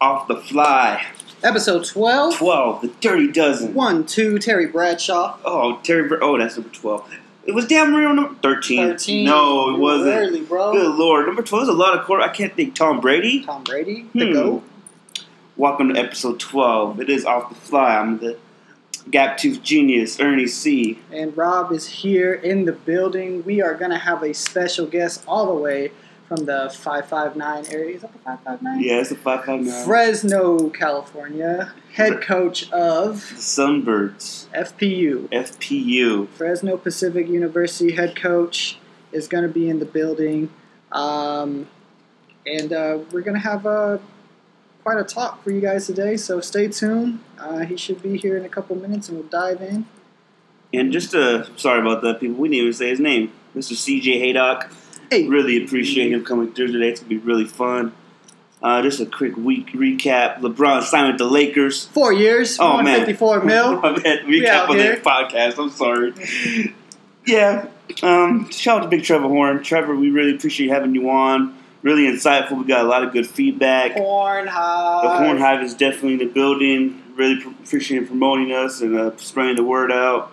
Off the Fly. Episode 12. 12, the Dirty Dozen. 1, 2, Terry Bradshaw. Oh, Terry. Br- Oh, that's number 12. It was damn real number 13. 13. No, it wasn't. Early, bro. Good lord. Number 12 is a lot of quarter. I can't think. Tom Brady? Tom Brady, the Hmm. GOAT. Welcome to episode 12. It is Off the Fly. I'm the Gap Tooth Genius, Ernie C. And Rob is here in the building. We are going to have a special guest all the way from the 559 area. Is that the 559? Yeah, it's a 559. Fresno, California. Head coach of The Sunbirds. FPU. FPU. Fresno Pacific University head coach is going to be in the building. Um, and uh, we're going to have uh, quite a talk for you guys today, so stay tuned. Uh, he should be here in a couple minutes and we'll dive in. And just uh, sorry about that, people. We didn't even say his name. Mr. CJ Haydock. Hey, Really appreciate him coming through today. It's going to be really fun. Uh, just a quick week recap. LeBron signed with the Lakers. four years, Oh, man. 154 mil. My bad. Recap on the podcast. I'm sorry. yeah. Um, shout out to Big Trevor Horn. Trevor, we really appreciate having you on. Really insightful. We got a lot of good feedback. Corn high. The Corn Hive is definitely in the building. Really pr- appreciate promoting us and uh, spreading the word out.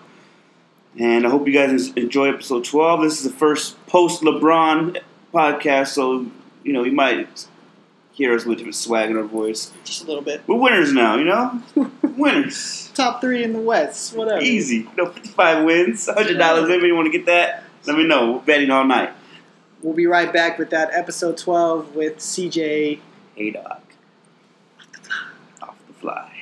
And I hope you guys enjoy episode 12. This is the first post LeBron podcast, so you know you might hear us with a different swag in our voice. Just a little bit. We're winners now, you know. winners, Top three in the West, whatever. easy. You know, 55 wins, $100. Anybody want to get that? Let me know. We're betting all night. We'll be right back with that episode 12 with CJ. Hey, dog. Off the fly.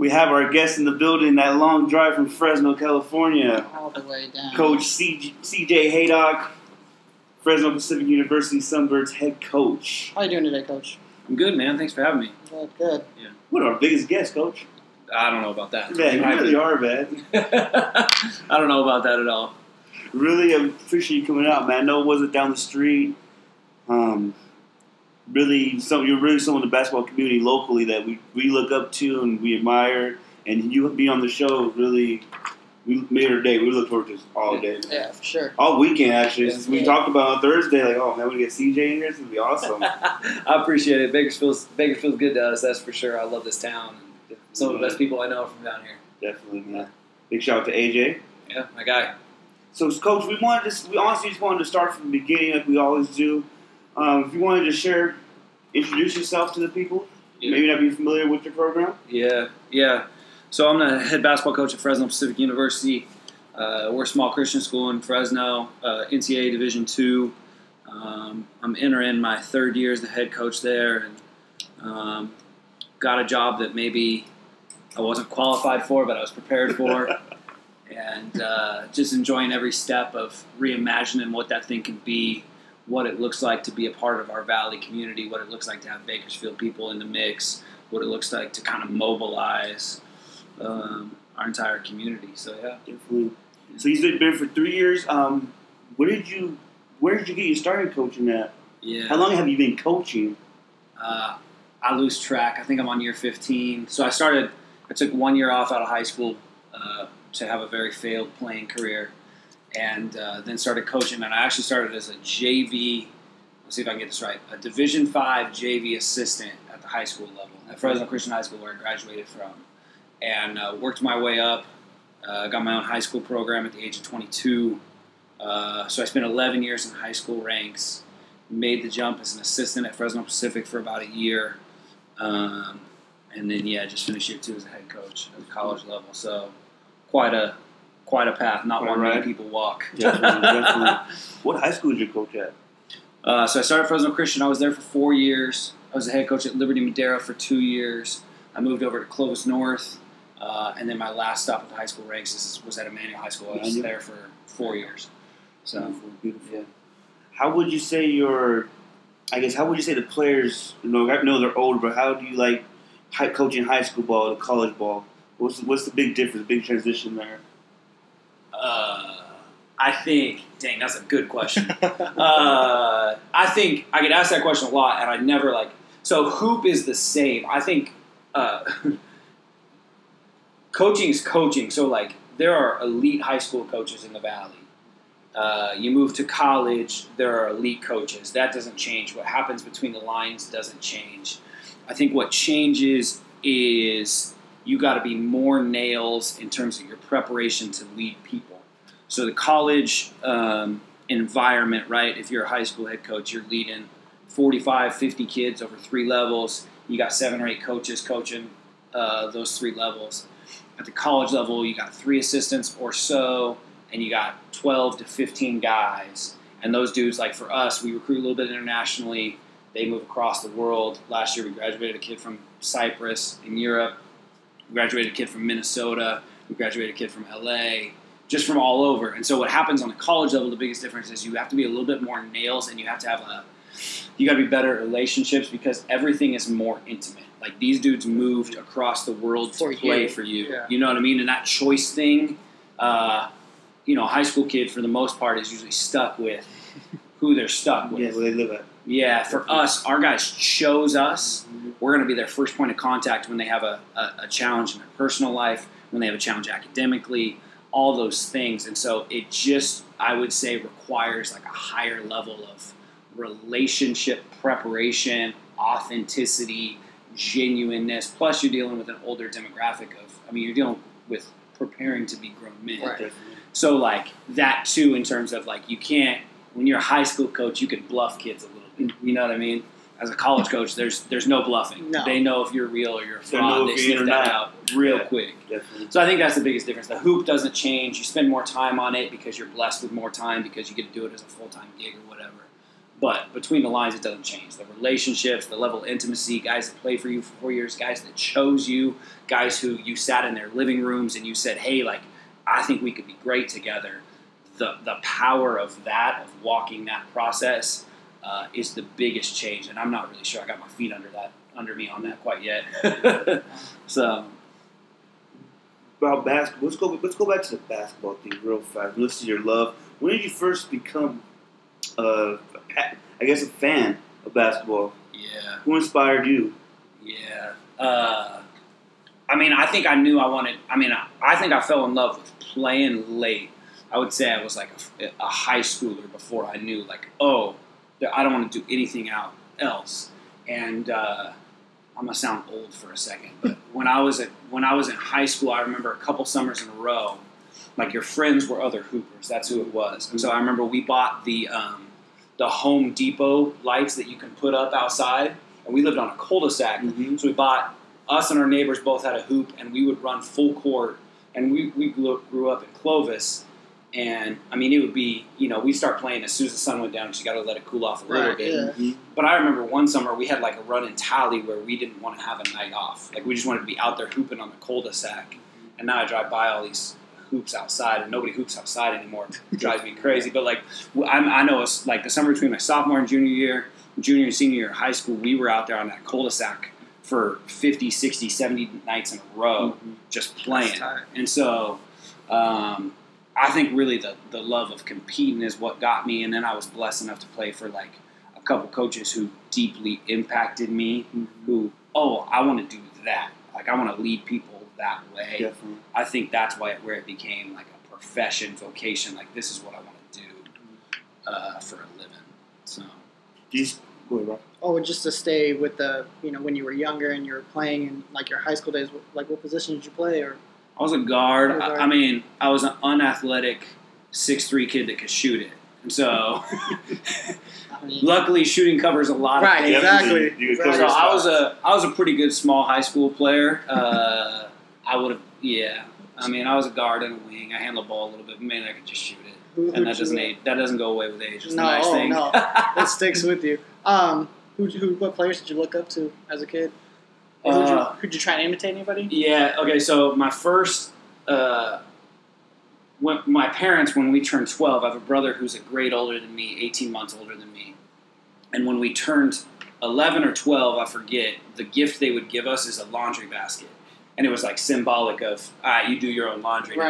We have our guest in the building, that long drive from Fresno, California. All the way down. Coach C- CJ Haydock, Fresno Pacific University Sunbirds head coach. How you doing today, Coach? I'm good, man. Thanks for having me. Good, good. Yeah. What our biggest guest, Coach? I don't know about that. Man, you really are, man. I don't know about that at all. Really appreciate you coming out, man. I know it wasn't down the street. Um, really, some you're really someone in the basketball community locally that we, we look up to and we admire. And you be on the show really, we made our day. We look forward to this all day, man. Yeah, for sure. all weekend actually. Yeah. Since we Yeah. talked about on Thursday, like, oh man, we get CJ in here. It's gonna be awesome. I appreciate it. Bakersfield's Bakersfield's good to us. That's for sure. I love this town. Some of the best people I know from down here. Definitely, man. Big shout out to AJ. Yeah, my guy. So, coach, we wanted to, we honestly just wanted to start from the beginning, like we always do. Um, if you wanted to share, introduce yourself to the people, Yeah. maybe not be familiar with your program. Yeah, yeah. So I'm the head basketball coach at Fresno Pacific University. Uh, we're a small Christian school in Fresno, uh, NCAA Division two. Um, I'm entering my third year as the head coach there, and um, got a job that maybe I wasn't qualified for, but I was prepared for. and uh, just enjoying every step of reimagining what that thing can be, what it looks like to be a part of our valley community, what it looks like to have Bakersfield people in the mix, what it looks like to kind of mobilize um, our entire community. So yeah, Definitely. So you've been for three years. Um, where did you, where did you get your started coaching at? yeah. How long have you been coaching? Uh, I lose track. I think I'm on year 15. So I started. I took one year off out of high school uh, to have a very failed playing career, and uh, then started coaching. And I actually started as a JV. Let's see if I can get this right. A Division Five JV assistant at the high school level at Fresno Christian High School, where I graduated from, and uh, worked my way up. Uh, got my own high school program at the age of 22. Uh, so I spent 11 years in high school ranks made the jump as an assistant at Fresno Pacific for about a year, um, and then yeah, just finished year two as a head coach at the college level. So quite a quite a path. Not Quite one right. many people walk. Definitely, definitely. What high school did you coach at? Uh, so I started at Fresno Christian. I was there for four years. I was the head coach at Liberty Madera for two years. I moved over to Clovis North, uh, and then my last stop at the high school ranks is- was at Immanuel High School. I was Immanuel. there for four years. So Beautiful, beautiful. How would you say your, I guess, how would you say the players, you know, I know they're older, but how do you like coaching high school ball to college ball? What's, what's the big difference, big transition there? Uh, I think, dang, that's a good question. uh, I think I get asked that question a lot, and I never like. So hoop is the same. I think uh, coaching is coaching. So like there are elite high school coaches in the valley. Uh, you move to college, there are elite coaches. That doesn't change. What happens between the lines doesn't change. I think what changes is you got to be more nails in terms of your preparation to lead people. So the college um, environment, right? If you're a high school head coach, you're leading 45, 50 kids over three levels. You got seven or eight coaches coaching uh, those three levels. At the college level, you got three assistants or so, and you got 12 to 15 guys. And those dudes, like for us, we recruit a little bit internationally. They move across the world. Last year, we graduated a kid from Cyprus in Europe. We graduated a kid from Minnesota. We graduated a kid from LA. Just from all over. And so, what happens on the college level, the biggest difference is you have to be a little bit more nails, and you have to have a you got to be better at relationships because everything is more intimate. Like these dudes moved across the world to play you. for you. Yeah. You know what I mean? And that choice thing, uh, you know, a high school kid for the most part is usually stuck with who they're stuck with. Yeah, where they live at. Yeah, for us, our guys chose us. We're going to be their first point of contact when they have a, a, a challenge in their personal life, when they have a challenge academically, all those things. And so it just, I would say, requires like a higher level of relationship preparation, authenticity, genuineness. Plus, you're dealing with an older demographic of, I mean, you're dealing with preparing to be grown men. Right. So like that too, in terms of like you can't when you're a high school coach, you can bluff kids a little bit. You know what I mean? As a college coach, there's there's no bluffing. No. They know if you're real or you're a fraud. They if you're sniff that not. out real Yeah. quick. Definitely. So I think that's the biggest difference. The hoop doesn't change. You spend more time on it because you're blessed with more time because you get to do it as a full time gig or whatever. But between the lines, it doesn't change. The relationships, the level of intimacy, guys that play for you for four years, guys that chose you, guys who you sat in their living rooms and you said, "Hey, like I think we could be great together." The the power of that, of walking that process, uh, is the biggest change. And I'm not really sure I got my feet under that under me on that quite yet. so. About basketball, let's go. Let's go back to the basketball thing real fast. Listen to your love. When did you first become, uh, I guess, a fan of basketball? Yeah. Who inspired you? Yeah. Uh, I mean, I think I knew I wanted. I mean, I, I think I fell in love with playing late. I would say I was like a, a high schooler before I knew, like, oh, I don't want to do anything out else. And uh, I'm gonna sound old for a second, but when I was at when I was in high school, I remember a couple summers in a row, like your friends were other hoopers. That's who it was. And so I remember we bought the um, the Home Depot lights that you can put up outside, and we lived on a cul-de-sac. Mm-hmm. So we bought us and our neighbors both had a hoop, and we would run full court. And we we grew, grew up in Clovis, and I mean it would be you know we start playing as soon as the sun went down because you got to let it cool off a little Right, bit. yeah. Mm-hmm. But I remember one summer we had like a run in tally where we didn't want to have a night off. Like we just wanted to be out there hooping on the cul-de-sac. And now I drive by all these hoops outside, and nobody hoops outside anymore. It drives me crazy. But like w- I'm, I know it's like the summer between my sophomore and junior year, junior and senior year of high school, we were out there on that cul-de-sac for 50, 60, 70 nights in a row Mm-hmm. just playing. And so um, I think really the, the love of competing is what got me. And then I was blessed enough to play for like a couple coaches who deeply impacted me, who, oh, I want to do that. Like I want to lead people that way. Definitely. I think that's why where it became like a profession, vocation. Like this is what I want to do uh, for a living. So Do you, go ahead, Rob. Oh, just to stay with the, you know, when you were younger and you were playing in like your high school days, like what position did you play? Or I was a guard. You're a I, guard. I mean, I was an unathletic six three kid that could shoot it. And so, luckily, shooting covers a lot Right, of things. exactly. You could Exactly. So I was a I was a pretty good small high school player. Uh, I would have, yeah. I mean, I was a guard and a wing. I handled the ball a little bit, but man, I could just shoot it, who, and that doesn't age, that doesn't go away with age. It's No, a nice oh, thing. no. That sticks with you. Um, who, who, what players did you look up to as a kid? Or who'd, you, Uh, who'd you try and imitate anybody? Yeah. Okay. So my first, uh, when my parents, when we turned twelve, I have a brother who's a grade older than me, eighteen months older than me, and when we turned eleven or twelve, I forget, the gift they would give us is a laundry basket, and it was like symbolic of, ah, you do your own laundry. now."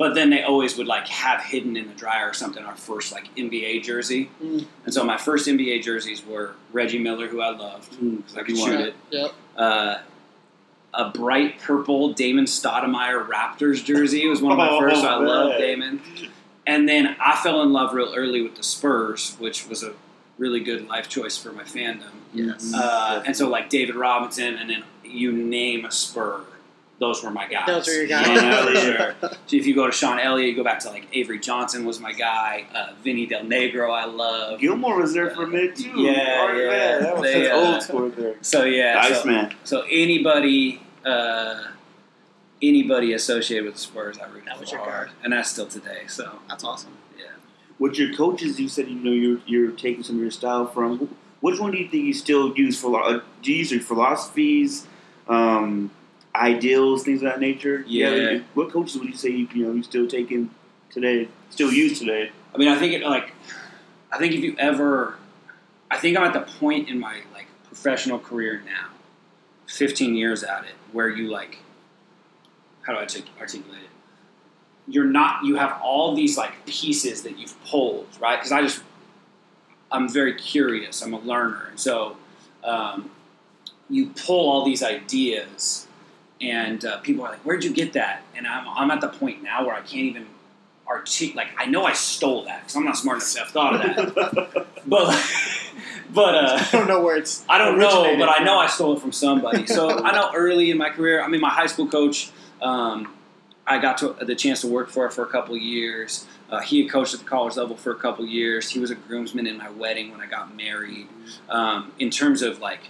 Right. But then they always would like have hidden in the dryer or something our first like NBA jersey, Mm. and so my first NBA jerseys were Reggie Miller, who I loved Mm. because I could shoot want it. Yep. Uh, a bright purple Damon Stoudemire Raptors jersey. It was one of my Oh, first. So I love. Damon. And then I fell in love real early with the Spurs, which was a really good life choice for my fandom. Yes. Uh, and so like David Robinson, and then you name a Spur, those were my guys. Those were your You guys. know, for sure. So if you go to Sean Elliott, you go back to like Avery Johnson was my guy. Uh, Vinny Del Negro, I love. Gilmore was there for a minute too. Yeah, Oh, yeah. man, that was They, uh, old school there. So yeah, so, Iceman. so anybody, uh, anybody associated with the Spurs, I root That for your hard, guy. and that's still today. So That's awesome. yeah. With your coaches, you said you know you're you're taking some of your style from. Which one do you think you still use for? uh, Do you use your philosophies, um, ideals, things of that nature? Yeah. What coaches would you say you, you know you still taking today? Still use today? I mean, I think it like, I think if you ever, I think I'm at the point in my like professional career now, 15 years at it, where you like, how do I articulate it? You're not, you have all these like pieces that you've pulled, right? Because I just, I'm very curious. I'm a learner, and so um, you pull all these ideas, and uh, people are like, "Where'd you get that?" And I'm, I'm at the point now where I can't even articulate. Like I know I stole that because I'm not smart enough to have thought of that. but but uh, I don't know where it's. I don't know, but I know. I stole it from somebody. So I know early in my career, I mean, my high school coach, um, I got to, the chance to work for for a couple years. Uh, he had coached at the college level for a couple years. He was a groomsman in my wedding when I got married. Um, in terms of like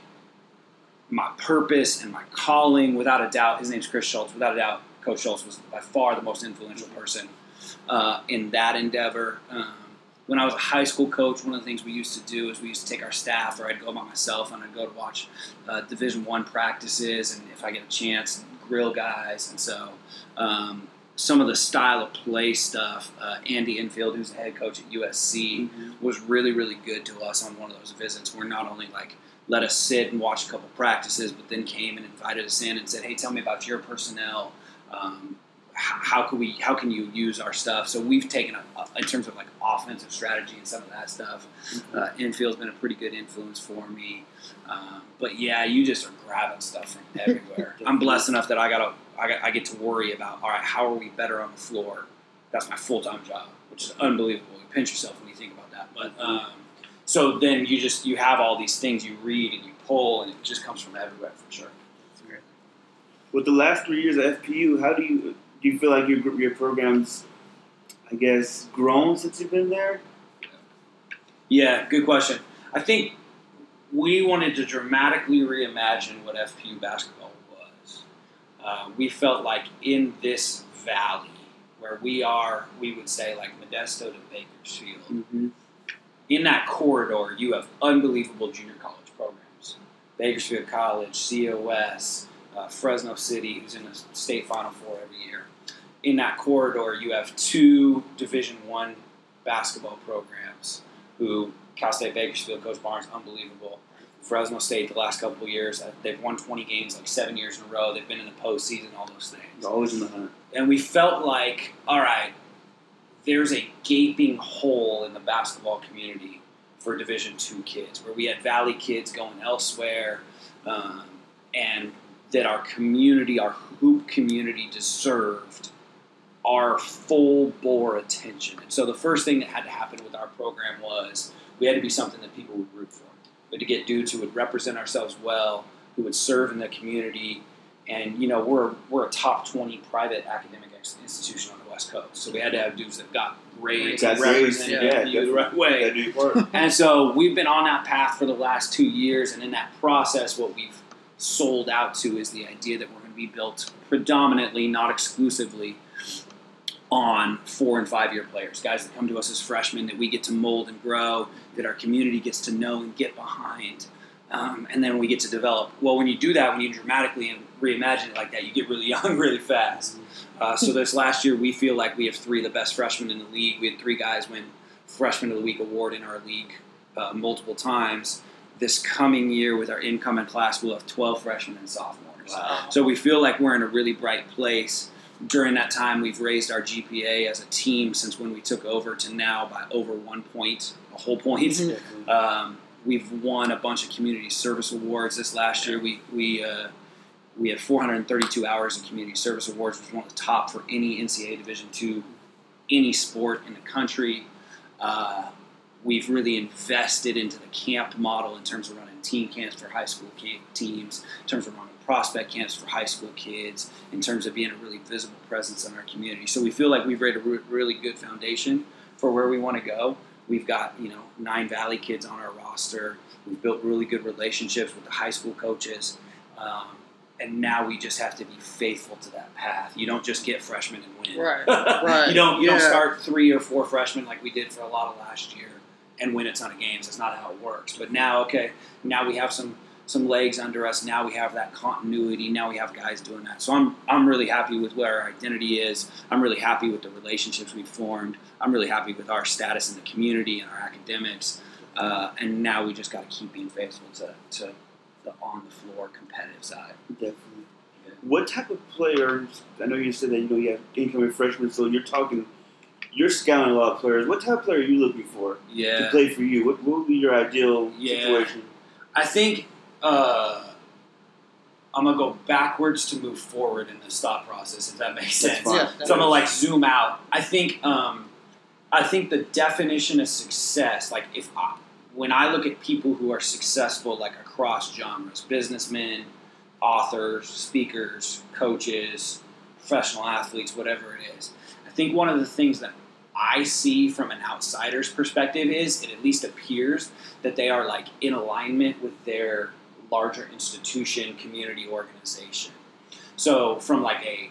my purpose and my calling, without a doubt, his name's Chris Schultz. Without a doubt, Coach Schultz was by far the most influential person uh, in that endeavor. Um, when I was a high school coach, one of the things we used to do is we used to take our staff, or I'd go by myself and I'd go to watch uh, Division One practices, and if I get a chance, grill guys. And so, um, some of the style of play stuff, uh, Andy Enfield, who's the head coach at USC, was really, really good to us on one of those visits. Where not only like let us sit and watch a couple practices, but then came and invited us in and said, "Hey, tell me about your personnel. Um, h- how can we? How can you use our stuff?" So we've taken a, a- in terms of like offensive strategy and some of that stuff. Uh, Enfield's been a pretty good influence for me. Um, but yeah, you just are grabbing stuff from everywhere. I'm blessed enough that I got I, I get to worry about. All right, how are we better on the floor? That's my full time job, which is unbelievable. You pinch yourself when you think about that. But um, so then you just you have all these things you read and you pull, and it just comes from everywhere for sure. With the last three years at FPU, how do you do you feel like your your program's, I guess, grown since you've been there? Yeah, good question. I think we wanted to dramatically reimagine what FPU basketball was. Uh, we felt like in this valley, where we are, we would say like Modesto to Bakersfield, Mm-hmm. In that corridor, you have unbelievable junior college programs. Bakersfield College, COS, uh, Fresno City, who's in the state Final Four every year. In that corridor, you have two Division One basketball programs. Who Cal State Bakersfield, Coach Barnes, unbelievable. Fresno State, the last couple of years, uh, they've won 20 games like seven years in a row. They've been in the postseason, all those things Always in the hunt. and we felt like, all right, there's a gaping hole in the basketball community for Division two kids, where we had Valley kids going elsewhere, um, and that our community, our hoop community, deserved our full bore attention. And so the first thing that had to happen with our program was we had to be something that people would root for. We had to get dudes who would represent ourselves well, who would serve in the community, and you know we're we're a top twenty private academic institution on the West Coast, so we had to have dudes that got Got and represented yeah, you the right way. Gotta do your part. And so we've been on that path for the last two years, and in that process, what we've sold out to is the idea that we're going to be built predominantly, not exclusively, on four and five year players, guys that come to us as freshmen that we get to mold and grow, that our community gets to know and get behind. Um, and then we get to develop. Well, when you do that, when you dramatically reimagine it like that, you get really young really fast. Uh, so this last year, we feel like we have three of the best freshmen in the league. We had three guys win Freshman of the Week award in our league uh, multiple times. This coming year, with our incoming class, we'll have 12 freshmen and sophomores. Wow. So we feel like we're in a really bright place. During that time, we've raised our GPA as a team since when we took over to now by over one point, a whole point. Mhm. Um, we've won a bunch of community service awards this last year. We we uh, we had 432 hours in community service awards, which was one of the top for any NCAA Division two, any sport in the country. Uh, we've really invested into the camp model in terms of running team camps for high school teams, in terms of running prospect camps for high school kids, in terms of being a really visible presence in our community. So we feel like we've laid a re- really good foundation for where we want to go. We've got you know nine Valley kids on our roster. We've built really good relationships with the high school coaches. Um, and now we just have to be faithful to that path. You don't just get freshmen and win. Right. Right. you don't you Yeah. don't start three or four freshmen like we did for a lot of last year and win a ton of games. That's not how it works. But now, okay, now we have some some legs under us. Now we have that continuity. Now we have guys doing that. So I'm I'm really happy with where our identity is. I'm really happy with the relationships we've formed. I'm really happy with our status in the community and our academics. Uh, and now we just got to keep being faithful to, to the on the floor competitive side. Definitely. What type of players? I know you said that you know you have incoming freshmen, so you're talking. You're scouting a lot of players. What type of player are you looking for yeah. to play for you? What, what would be your ideal Yeah. situation? I think uh, I'm gonna go backwards to move forward in this thought process, if that makes sense. fine. Yeah, So I'm gonna like zoom out. I think um, I think the definition of success, like if I, when I look at people who are successful, like across genres, businessmen, authors, speakers, coaches, professional athletes, whatever it is, I think one of the things that I see from an outsider's perspective is it at least appears that they are like in alignment with their larger institution, community organization. So from like a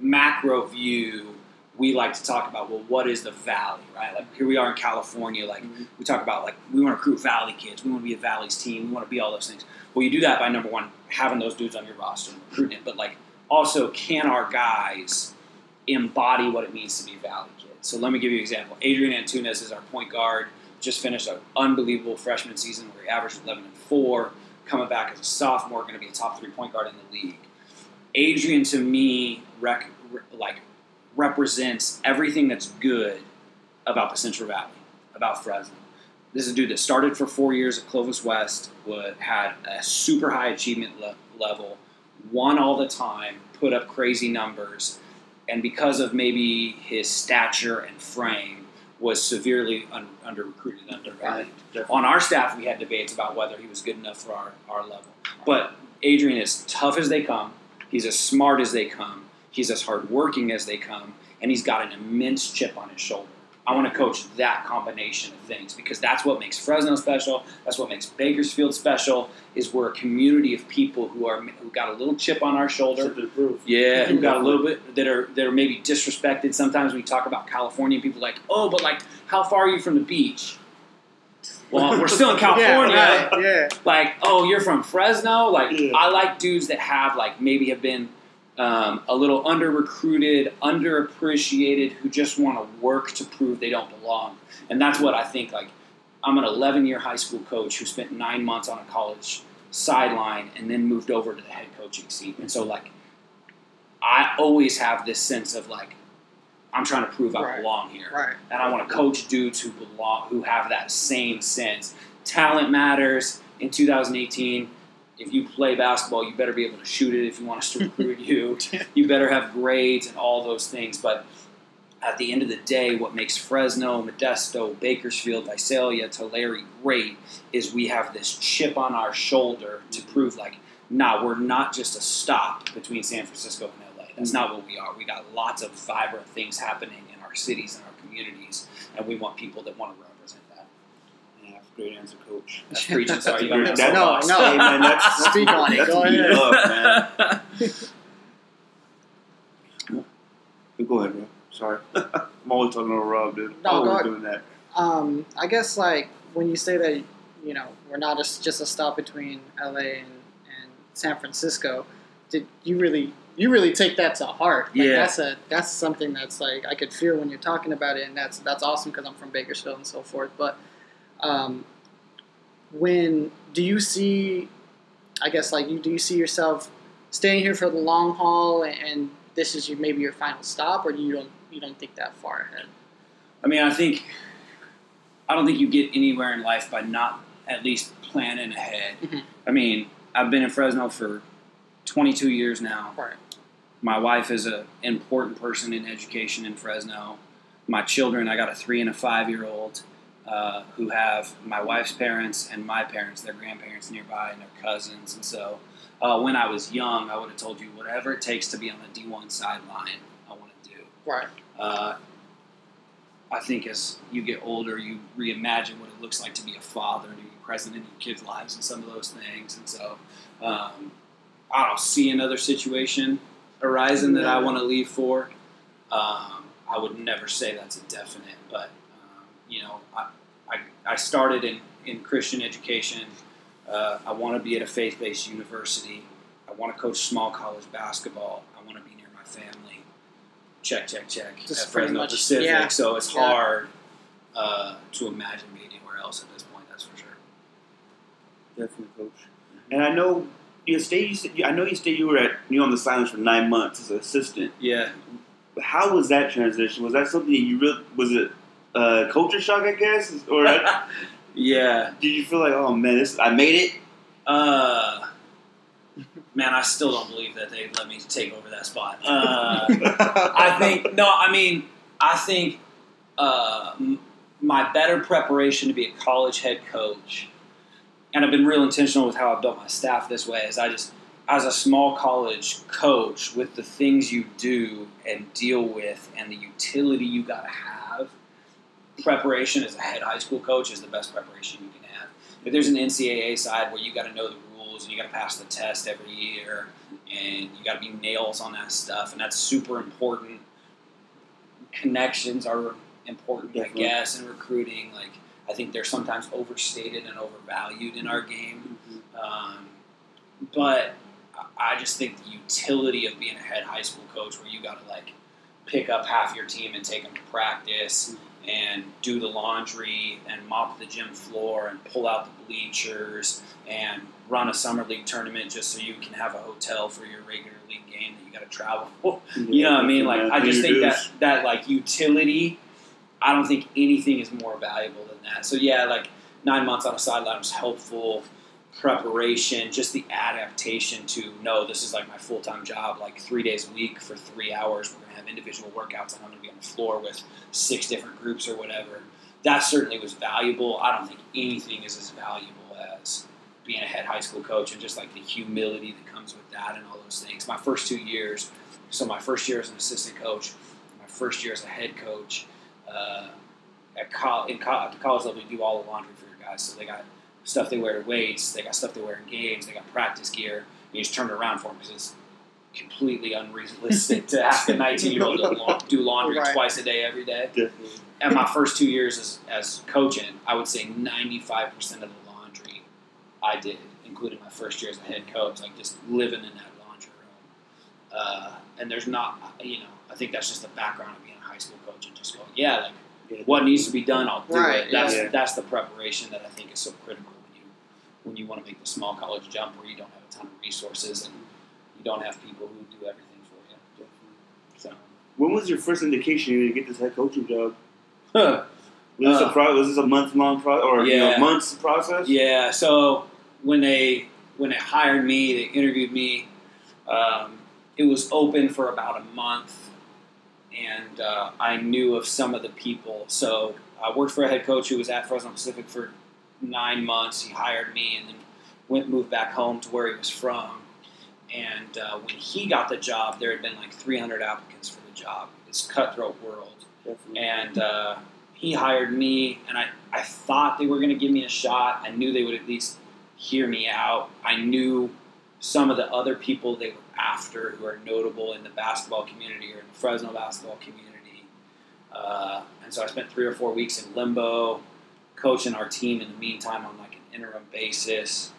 macro view, we like to talk about well, what is the valley, right? Like here we are in California, like Mhm. we talk about like we want to recruit valley kids, we want to be a valley's team, we want to be all those things. Well, you do that by number one, having those dudes on your roster and recruiting it, but like also can our guys embody what it means to be valley kids? So let me give you an example. Adrian Antunes is our point guard. Just finished an unbelievable freshman season where he averaged 11 and four. Coming back as a sophomore, going to be a top three point guard in the league. Adrian to me rec- re- like represents everything that's good about the Central Valley, about Fresno. This is a dude that started for four years at Clovis West, would, had a super high achievement le- level, won all the time, put up crazy numbers, and because of maybe his stature and frame, was severely un- under recruited, undervalued Definitely. on our staff, we had debates about whether he was good enough for our, our level. But Adrian is tough as they come. He's as smart as they come. He's as hardworking as they come, and he's got an immense chip on his shoulder. I want to coach that combination of things because that's what makes Fresno special. That's what makes Bakersfield special. Is we're a community of people who are who got a little chip on our shoulder. Yeah, who got a little bit that are that are maybe disrespected. Sometimes we talk about California, and people are like, oh, but like, how far are you from the beach? Well, we're still in California. Yeah, right, yeah. Like, oh, you're from Fresno. Like, Yeah. I like dudes that have like maybe have been um, a little under recruited, underappreciated, who just want to work to prove they don't belong. And that's what I think. Like, I'm an 11 year high school coach who spent nine months on a college sideline and then moved over to the head coaching seat. And so, like, I always have this sense of like, I'm trying to prove I Right. belong here Right. and I want to coach dudes who belong, who have that same sense. Talent matters. In 2018, if you play basketball, you better be able to shoot it. If you want us to recruit you, you better have grades and all those things. But at the end of the day, what makes Fresno, Modesto, Bakersfield, Visalia, Tulare great is we have this chip on our shoulder to mm-hmm. prove like, nah, we're not just a stop between San Francisco and LA. That's mm-hmm. not what we are. We got lots of vibrant things happening in our cities and our communities, and we want people that want to represent that. Yeah, that's a great answer, coach. That's preaching. Sorry, you got me That- No, soapbox. no. Hey, man, that's Speak on it. Go ahead. love, man. Go ahead, bro. Sorry, I'm always talking over Rob, dude. No, always go doing that. Um, I guess like when you say that, you know, we're not a, just a stop between LA and, and San Francisco. Did you really you really take that to heart? Like, Yeah. That's a that's something that's like I could feel when you're talking about it, and that's that's awesome because I'm from Bakersfield and so forth. But um, when do you see? I guess like you do you see yourself staying here for the long haul, and, and this is your, maybe your final stop, or do you don't you don't think that far ahead? I mean, I think I don't think you get anywhere in life by not at least planning ahead. Mhm. I mean, I've been in Fresno for 22 years now. Right. My wife is an important person in education in Fresno. My children, I got a three and a five year old uh, who have my wife's parents and my parents, their grandparents nearby, and their cousins. And so uh, when I was young, I would have told you whatever it takes to be on the D1 sideline, I want to do. Right. Uh, I think as you get older, you reimagine what it looks like to be a father and to be present in your kids' lives and some of those things. And so um, I don't see another situation arising that I want to leave for. Um, I would never say that's a definite, but you know, I, I, I started in, in Christian education. Uh, I want to be at a faith-based university. I want to coach small college basketball. I want to be near my family. Check, check, check. Just at pretty Fresno much- Pacific. yeah. So it's Yeah. hard uh, to imagine me anywhere else at this point. That's for sure. Definitely, coach. And I know you stayed. You said, I know you stayed. You were at you on the silence for nine months as an assistant. Yeah. How was that transition? Was that something that you really was it uh, culture shock? I guess, or yeah. did you feel like, oh man, this I made it? Uh, man, I still don't believe that they let me take over that spot. Uh, I think no. I mean, I think uh, my better preparation to be a college head coach, and I've been real intentional with how I've built my staff this way. Is I just, as a small college coach, with the things you do and deal with, and the utility you got to have, preparation as a head high school coach is the best preparation you can have. If there's an NCAA side where you got to know the rules and you got to pass the test every year, and you got to be nails on that stuff, and that's super important. Connections are important, Definitely. I guess, in recruiting. Like I think they're sometimes overstated and overvalued in our game. Um, but I- I just think the utility of being a head high school coach, where you got to like pick up half your team and take them to practice, and do the laundry and mop the gym floor and pull out the bleachers and run a summer league tournament just so you can have a hotel for your regular league game that you got to travel. you know what I mean? Like I just think that that like utility. I don't think anything is more valuable than that. So yeah, like nine months on a sideline was helpful. Preparation, just the adaptation to no, this is like my full time job. Like three days a week for three hours, we're gonna have individual workouts, and I'm gonna be on the floor with six different groups or whatever. That certainly was valuable. I don't think anything is as valuable as being a head high school coach and just like the humility that comes with that and all those things. My first two years, so my first year as an assistant coach, my first year as a head coach, uh, at col- in co- at the college level, you do all the laundry for your guys. So they got stuff they wear to weights, they got stuff they wear in games, they got practice gear. And you just turn it around for them because it's completely unrealistic to ask a 19 year old to do laundry Right. twice a day every day Definitely. at my first two years as, as coaching, I would say 95% of the laundry I did, including my first year as a head coach, like just living in that laundry room. Uh, and there's not, you know, I think that's just the background of being a high school coach and just going, yeah, like what needs to be done, I'll do Right, it. That's yeah. that's the preparation that I think is so critical when you want to make the small college jump where you don't have a ton of resources and you don't have people who do everything for you. So. When was your first indication you get this head coaching job? Huh. Was this Uh, a pro- was this a month long process or you know, months process? Yeah. So when they when they hired me, they interviewed me. Um, it was open for about a month, and uh, I knew of some of the people. So I worked for a head coach who was at Fresno Pacific for nine months. He hired me, and then went moved back home to where he was from. And uh, when he got the job, there had been like 300 applicants for the job. It's cutthroat world Definitely. and uh, he hired me and I, I thought they were going to give me a shot i knew they would at least hear me out i knew some of the other people they were after who are notable in the basketball community or in the fresno basketball community uh, and so i spent three or four weeks in limbo coaching our team in the meantime on like an interim basis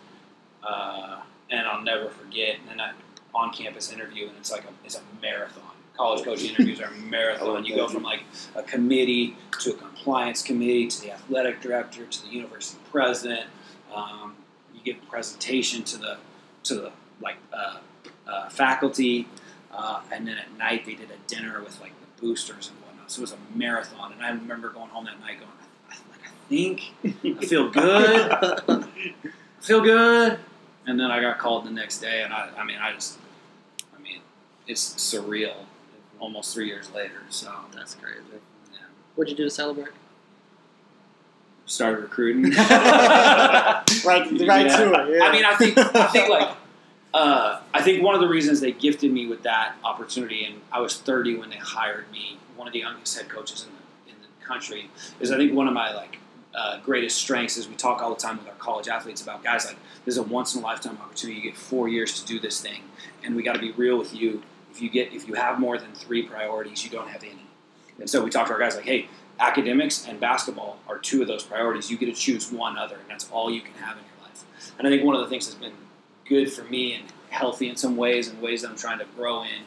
uh, and i'll never forget and then I, on-campus interview and it's like a, it's a marathon college coaching interviews are a marathon you go from like a committee to a compliance committee to the athletic director to the university president. Um, you give a presentation to the to the like uh, uh, faculty, uh, and then at night they did a dinner with like the boosters and whatnot. So it was a marathon, and I remember going home that night going, I, like, I think I feel good, I feel good. and then I got called the next day, and I, I mean, I just, I mean, it's surreal. Almost three years later, so That's crazy. yeah. What'd you do to celebrate? started recruiting. right, right Yeah. to it. Yeah. I mean, I think I think like uh, I think one of the reasons they gifted me with that opportunity, and I was 30 when they hired me, one of the youngest head coaches in the in the country, is I think one of my like uh, greatest strengths is we talk all the time with our college athletes about guys like this is a once in a lifetime opportunity. You get four years to do this thing, and we got to be real with you. If you get if you have more than three priorities, you don't have any. And so we talk to our guys like, hey, academics and basketball are two of those priorities. You get to choose one other, and that's all you can have in your life. And I think one of the things that's been good for me and healthy in some ways and ways that I'm trying to grow in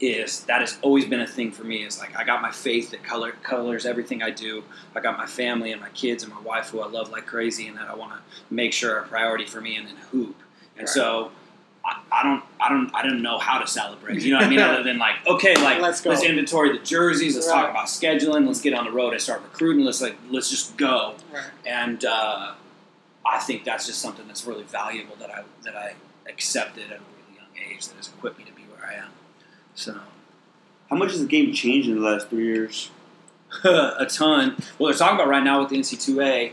is that has always been a thing for me is like I got my faith that color colors everything I do. I got my family and my kids and my wife who I love like crazy and that I want to make sure a priority for me and then hoop. And Right. so I, I don't I don't I don't know how to celebrate. You know what I mean? Other than like, okay, like Let's go. inventory the jerseys, let's Right. talk about scheduling, let's get on the road and start recruiting, let's like let's just go right. and uh, I think that's just something that's really valuable that I that I accepted at a really young age that has equipped me to be where I am. So How much has the game changed in the last three years? a ton. Well, they're talking about right now with the NC2A.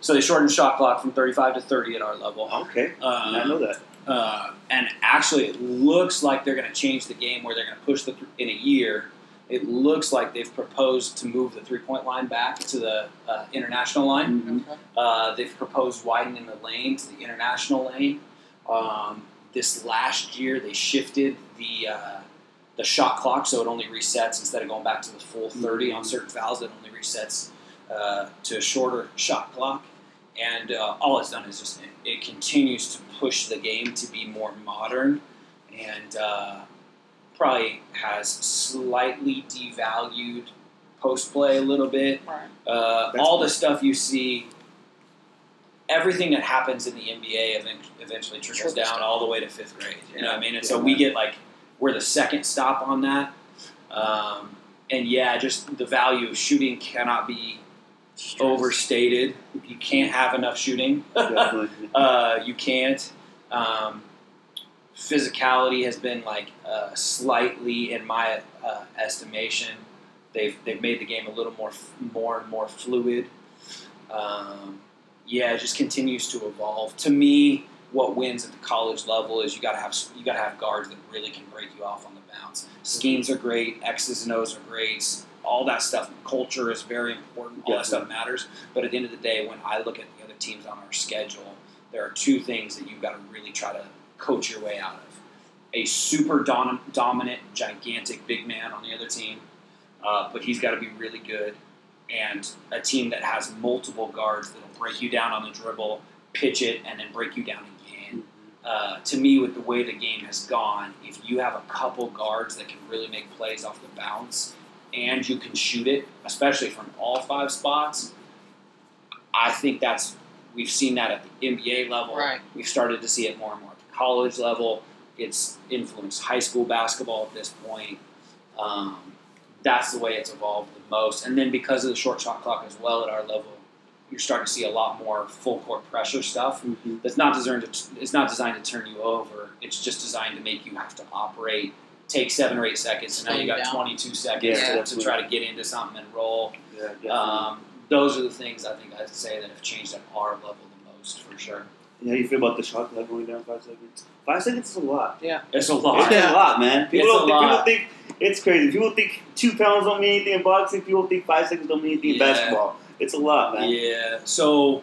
So they shortened shot clock from 35 to 30 at our level. Okay, Uh, I know that. Uh, and actually, it looks like they're going to change the game where they're going to push the th- in a year. It looks like they've proposed to move the three point line back to the uh, international line. Mhm. Uh, they've proposed widening the lane to the international lane. Um, this last year, they shifted the uh, the shot clock so it only resets instead of going back to the full 30 on certain fouls. It only resets uh, to a shorter shot clock, and uh, all it's done is just it, it continues to push the game to be more modern, and uh, probably has slightly devalued post play a little bit. Right. Uh, all the stuff you see, everything that happens in the NBA eventually trickles down all the way to fifth grade. You know what I mean? And Yeah, so we get like we're the second stop on that. Um, and yeah, just the value of shooting cannot be overstated. You can't have enough shooting. Uh, you can't. Um, physicality has been like uh, slightly, in my uh, estimation, they've they've made the game a little more more and more fluid. Um, yeah, it just continues to evolve. To me, what wins at the college level is you got to have you got to have guards that really can break you off on the bounce. Schemes are great, X's and O's are great. All that stuff, culture is very important. All that stuff matters. But at the end of the day, when I look at the other teams on our schedule, there are two things that you've got to really try to coach your way out of. A super dom- dominant, gigantic big man on the other team, uh, but he's got to be really good. And a team that has multiple guards that'll break you down on the dribble, pitch it, and then break you down again. Uh, to me, with the way the game has gone, if you have a couple guards that can really make plays off the bounce and you can shoot it, especially from all five spots, I think that's we've seen that at the NBA level. Right. We've started to see it more and more at the college level. It's influenced high school basketball at this point. Um, that's the way it's evolved the most. And then because of the short shot clock as well at our level, you're starting to see a lot more full court pressure stuff Mhm. that's not designed to it's not designed to turn you over. It's just designed to make you have to operate, take seven or eight seconds, and now you got down. 22 seconds Yeah, to, to try to get into something and roll. Yeah. Um, those are the things I think I'd say that have changed at our level the most for sure. How do you feel about the shot clock going down five seconds? Five seconds is a lot. Yeah, it's a lot. It's a lot, man. People It's don't a think, lot. people think it's crazy. People think two pounds don't mean anything in boxing. People think five seconds don't mean anything in basketball. It's a lot, man. Yeah. So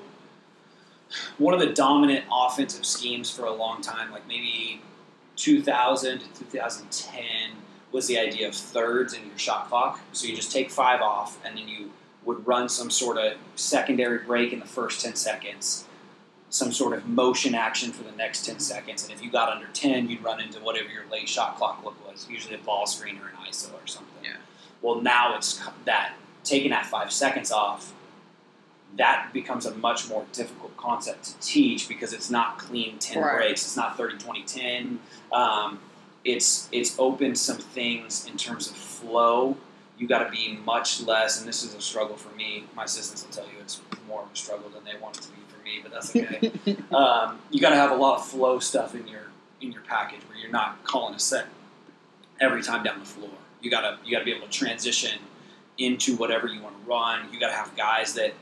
one of the dominant offensive schemes for a long time, like maybe 2000 to 2010, was the idea of thirds in your shot clock. So you just take five off, and then you would run some sort of secondary break in the first 10 seconds, some sort of motion action for the next 10 seconds. And if you got under 10, you'd run into whatever your late shot clock look was, usually a ball screen or an ISO or something. Yeah. Well, now it's that taking that five seconds off that becomes a much more difficult concept to teach because it's not clean 10 Right. breaks it's not 30 20 10 um, it's it's opened some things in terms of flow you got to be much less and this is a struggle for me my assistants will tell you it's more of a struggle than they want it to be for me, but that's okay. um, you got to have a lot of flow stuff in your in your package where you're not calling a set every time down the floor. You gotta you gotta be able to transition into whatever you want to run. You gotta have guys that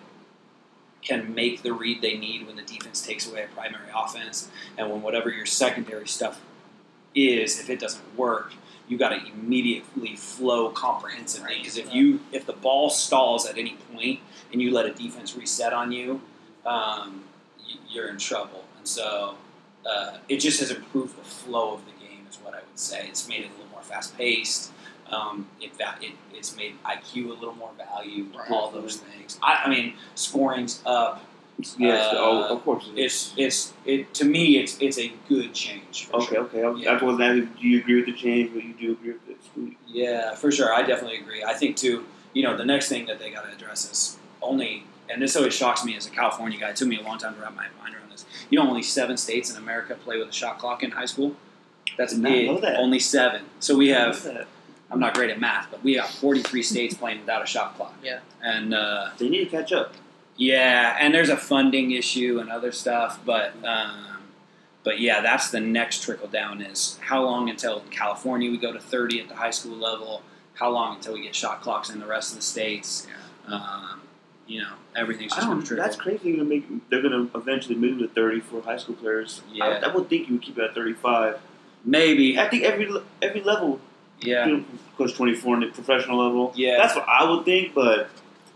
can make the read they need when the defense takes away a primary offense, and when whatever your secondary stuff is, if it doesn't work, you got to immediately flow comprehensively. Because if you if the ball stalls at any point and you let a defense reset on you, um, you're in trouble. And so uh, it just has improved the flow of the game, is what I would say. It's made it a little more fast paced. Um, it, it, it's made IQ a little more valued. Right. All those things. I, I mean, scoring's up. Yes, Uh, oh, of course. It is. It's it's it to me. It's it's a good change. Okay, sure. okay. I, Yeah. I wasn't do you agree with the change, but you do agree with it. Yeah, for sure. I definitely agree. I think too. You know, the next thing that they got to address is only, and this always shocks me as a California guy. It took me a long time to wrap my mind around this. You know, only seven states in America play with a shot clock in high school. That's big. that. Only seven. So we have. That. I'm not great at math, but we have 43 states playing without a shot clock. Yeah. And uh, They need to catch up. yeah, and there's a funding issue and other stuff, but um, but yeah, that's the next trickle down is how long until California we go to 30 at the high school level? How long until we get shot clocks in the rest of the states? Um, you know, everything's just going don't. to trickle. That's crazy. To make they're going to eventually move to thirty for high school players. Yeah. I, I would think you would keep it at thirty-five. Maybe, I think every every level, yeah, coach twenty-four in the professional level. Yeah. that's what I would think. But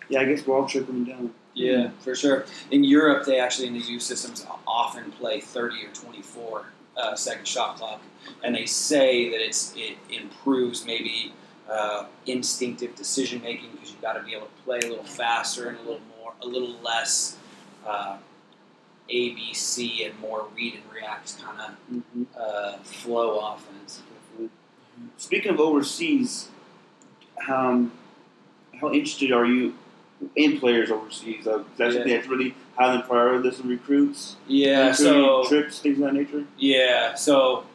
yeah, I guess we're all trickling down. yeah, for sure. In Europe, they actually in the youth systems often play 30 or 24 uh, second shot clock, and they say that it's it improves maybe uh, instinctive decision making because you've got to be able to play a little faster and a little more, a little less uh, ABC and more read and react kind of Mm-hmm. uh, flow offense. Speaking of overseas, um, how interested are you in players overseas? Uh, is that Yeah. something that's really high on the priority list of recruits? Yeah, so trips, things of that nature. Yeah, so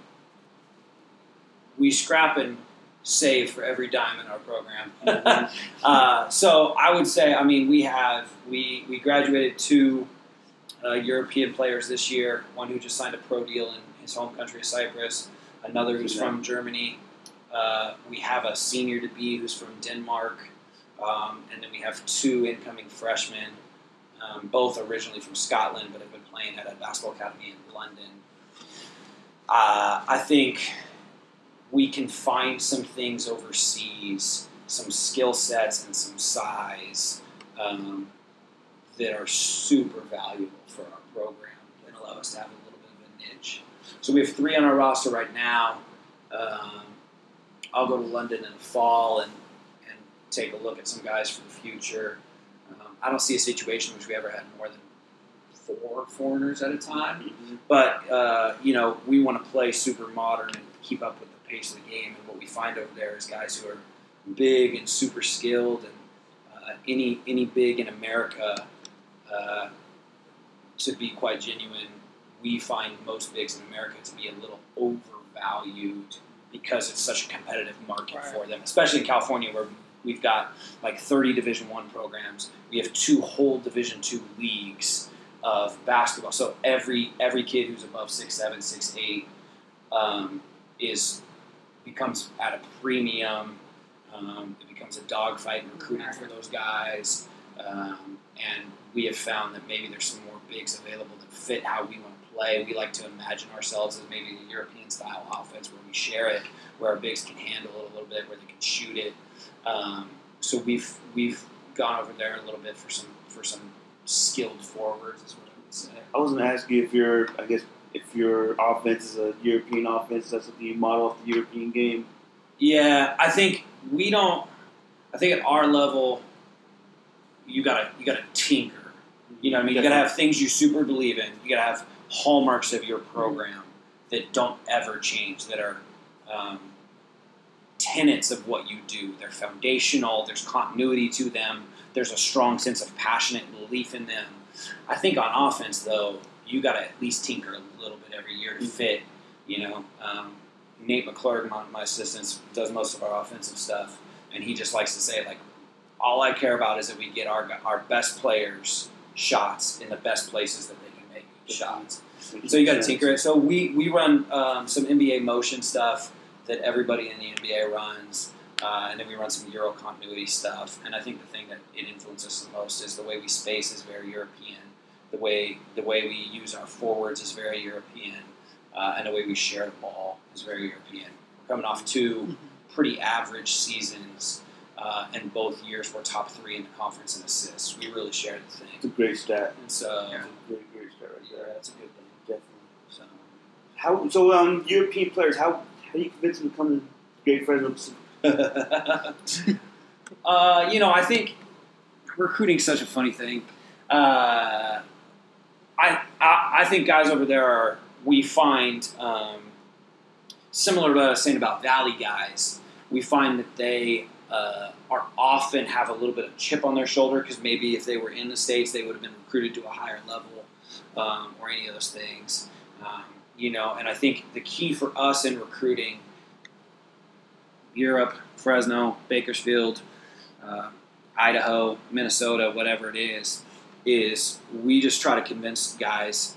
we scrap and save for every dime in our program. uh, so I would say, I mean, we have we we graduated two uh, European players this year. One who just signed a pro deal in his home country of Cyprus. Another who's from Germany. Uh, we have a senior to be who's from Denmark, um, and then we have two incoming freshmen, um, both originally from Scotland, but have been playing at a basketball academy in London. Uh, I think we can find some things overseas, some skill sets and some size um, that are super valuable for our program and allow us to have a little bit of a niche. So we have three on our roster right now. Um, I'll go to London in the fall and, and take a look at some guys for the future. Um, I don't see a situation in which we ever had more than four foreigners at a time. But uh, you know, we want to play super modern and keep up with the pace of the game. And what we find over there is guys who are big and super skilled, and uh, any any big in America, uh, to be quite genuine, we find most bigs in America to be a little overvalued because it's such a competitive market Right. for them, especially in California where we've got like 30 Division One programs. We have two whole Division Two leagues of basketball. So every every kid who's above six seven, six eight, um, is becomes at a premium. Um, it becomes a dogfight in recruiting for those guys, um, and we have found that maybe there's some more bigs available that fit how we want play. We like to imagine ourselves as maybe a European style offense where we share it, where our bigs can handle it a little bit, where they can shoot it. Um, so we've we've gone over there a little bit for some for some skilled forwards, is what I would say. I was going to ask you if your, I guess, if your offense is a European offense, that's something you model off the European game. Yeah, I think we don't. I think at our level, you gotta you gotta tinker. You know, what I mean, you gotta have things you super believe in. You gotta have hallmarks of your program that don't ever change. That are um, tenets of what you do. They're foundational. There's continuity to them. There's a strong sense of passionate belief in them. I think on offense, though, you got to at least tinker a little bit every year to fit. You know, um, Nate McClurg, my, my assistant, does most of our offensive stuff, and he just likes to say like, all I care about is that we get our our best players shots in the best places that they shots. So you got to tinker it. So we we run um, some NBA motion stuff that everybody in the NBA runs, uh, and then we run some Euro continuity stuff. And I think the thing that it influences the most is the way we space is very European. The way the way we use our forwards is very European, uh, and the way we share the ball is very European. We're coming off two pretty average seasons. Uh, and both years we're top three in the conference in assists. We really shared the thing. It's a great stat. And so, It's yeah, that's a good thing. Definitely. So. How so? Um, European players. How how do you convince them to come to Great Fresno Pacific? uh, you know, I think recruiting's such a funny thing. Uh, I, I I think guys over there are we find um, similar to what I was saying about Valley guys. We find that they uh, are often have a little bit of chip on their shoulder because maybe if they were in the states, they would have been recruited to a higher level um, or any of those things. Um, you know, and I think the key for us in recruiting Europe, Fresno, Bakersfield, uh, Idaho, Minnesota, whatever it is, is we just try to convince guys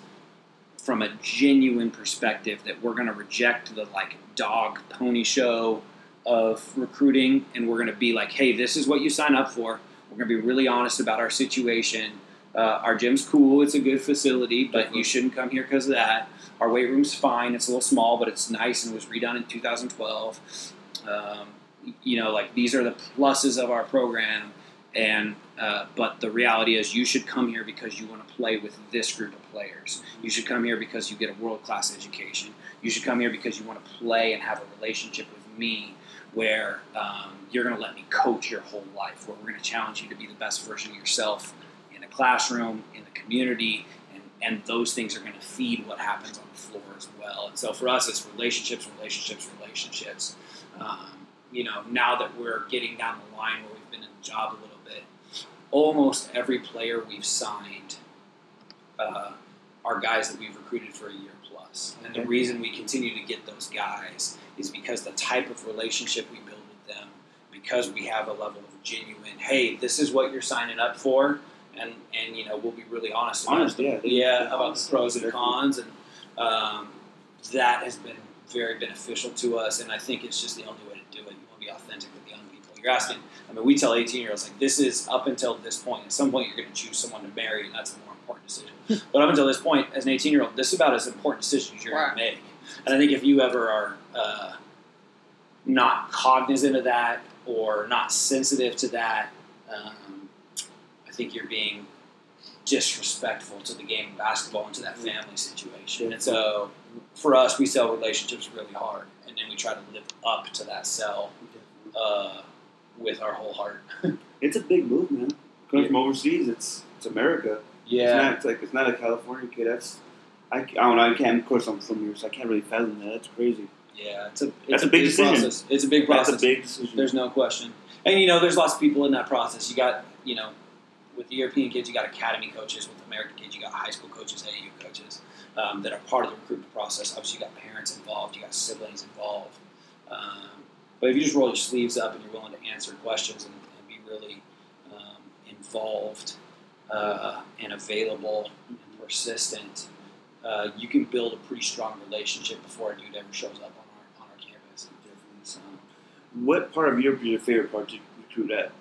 from a genuine perspective that we're going to reject the like dog pony show of recruiting and we're going to be like, hey, this is what you sign up for. We're going to be really honest about our situation. Uh, our gym's cool. It's a good facility, but Definitely. you shouldn't come here because of that. Our weight room's fine. It's a little small, but it's nice and was redone in 2012. Um, you know, like these are the pluses of our program, and uh, but the reality is, you should come here because you want to play with this group of players. You should come here because you get a world class education. You should come here because you want to play and have a relationship with me, where um, you're going to let me coach your whole life. Where we're going to challenge you to be the best version of yourself classroom, in the community, and, and those things are going to feed what happens on the floor as well. And so for us, it's relationships, relationships, relationships. Um, you know, now that we're getting down the line where we've been in the job a little bit, almost every player we've signed uh, are guys that we've recruited for a year plus. And the reason we continue to get those guys is because the type of relationship we build with them, because we have a level of genuine, hey, this is what you're signing up for, and and you know we'll be really honest about Honest, yeah. yeah, about Honest. the pros and cons, and um, that has been very beneficial to us. And I think it's just the only way to do it. You want to be authentic with young people. You're asking. I mean, we tell 18 year olds like this is up until this point. At some point, you're going to choose someone to marry, and that's a more important decision. but up until this point, as an 18 year old, this is about as important decision as you're going to make. And I think if you ever are uh, not cognizant of that or not sensitive to that, um, I think you're being disrespectful to the game of basketball and to that family situation. And so for us, we sell relationships really hard, and then we try to live up to that sell uh, with our whole heart. It's a big move, man. Coming Yeah. from overseas, it's it's America. It's Yeah, not it's like it's not a California kid. That's I, I don't know. I can't. Of course, I'm from here, so I can't really fathom that. That's crazy. yeah, it's a it's That's a big decision. process. It's a big process. That's a big decision. There's no question. And you know, there's lots of people in that process. You got, you know, with the European kids, you got academy coaches. With American kids, you got high school coaches, AAU coaches um, that are part of the recruitment process. Obviously, you got parents involved. You got siblings involved. Um, but if you just roll your sleeves up and you're willing to answer questions and, and be really um, involved uh, and available and persistent, uh, you can build a pretty strong relationship before a dude ever shows up on our on our campus. So, what part of Europe is your favorite part to recruit at?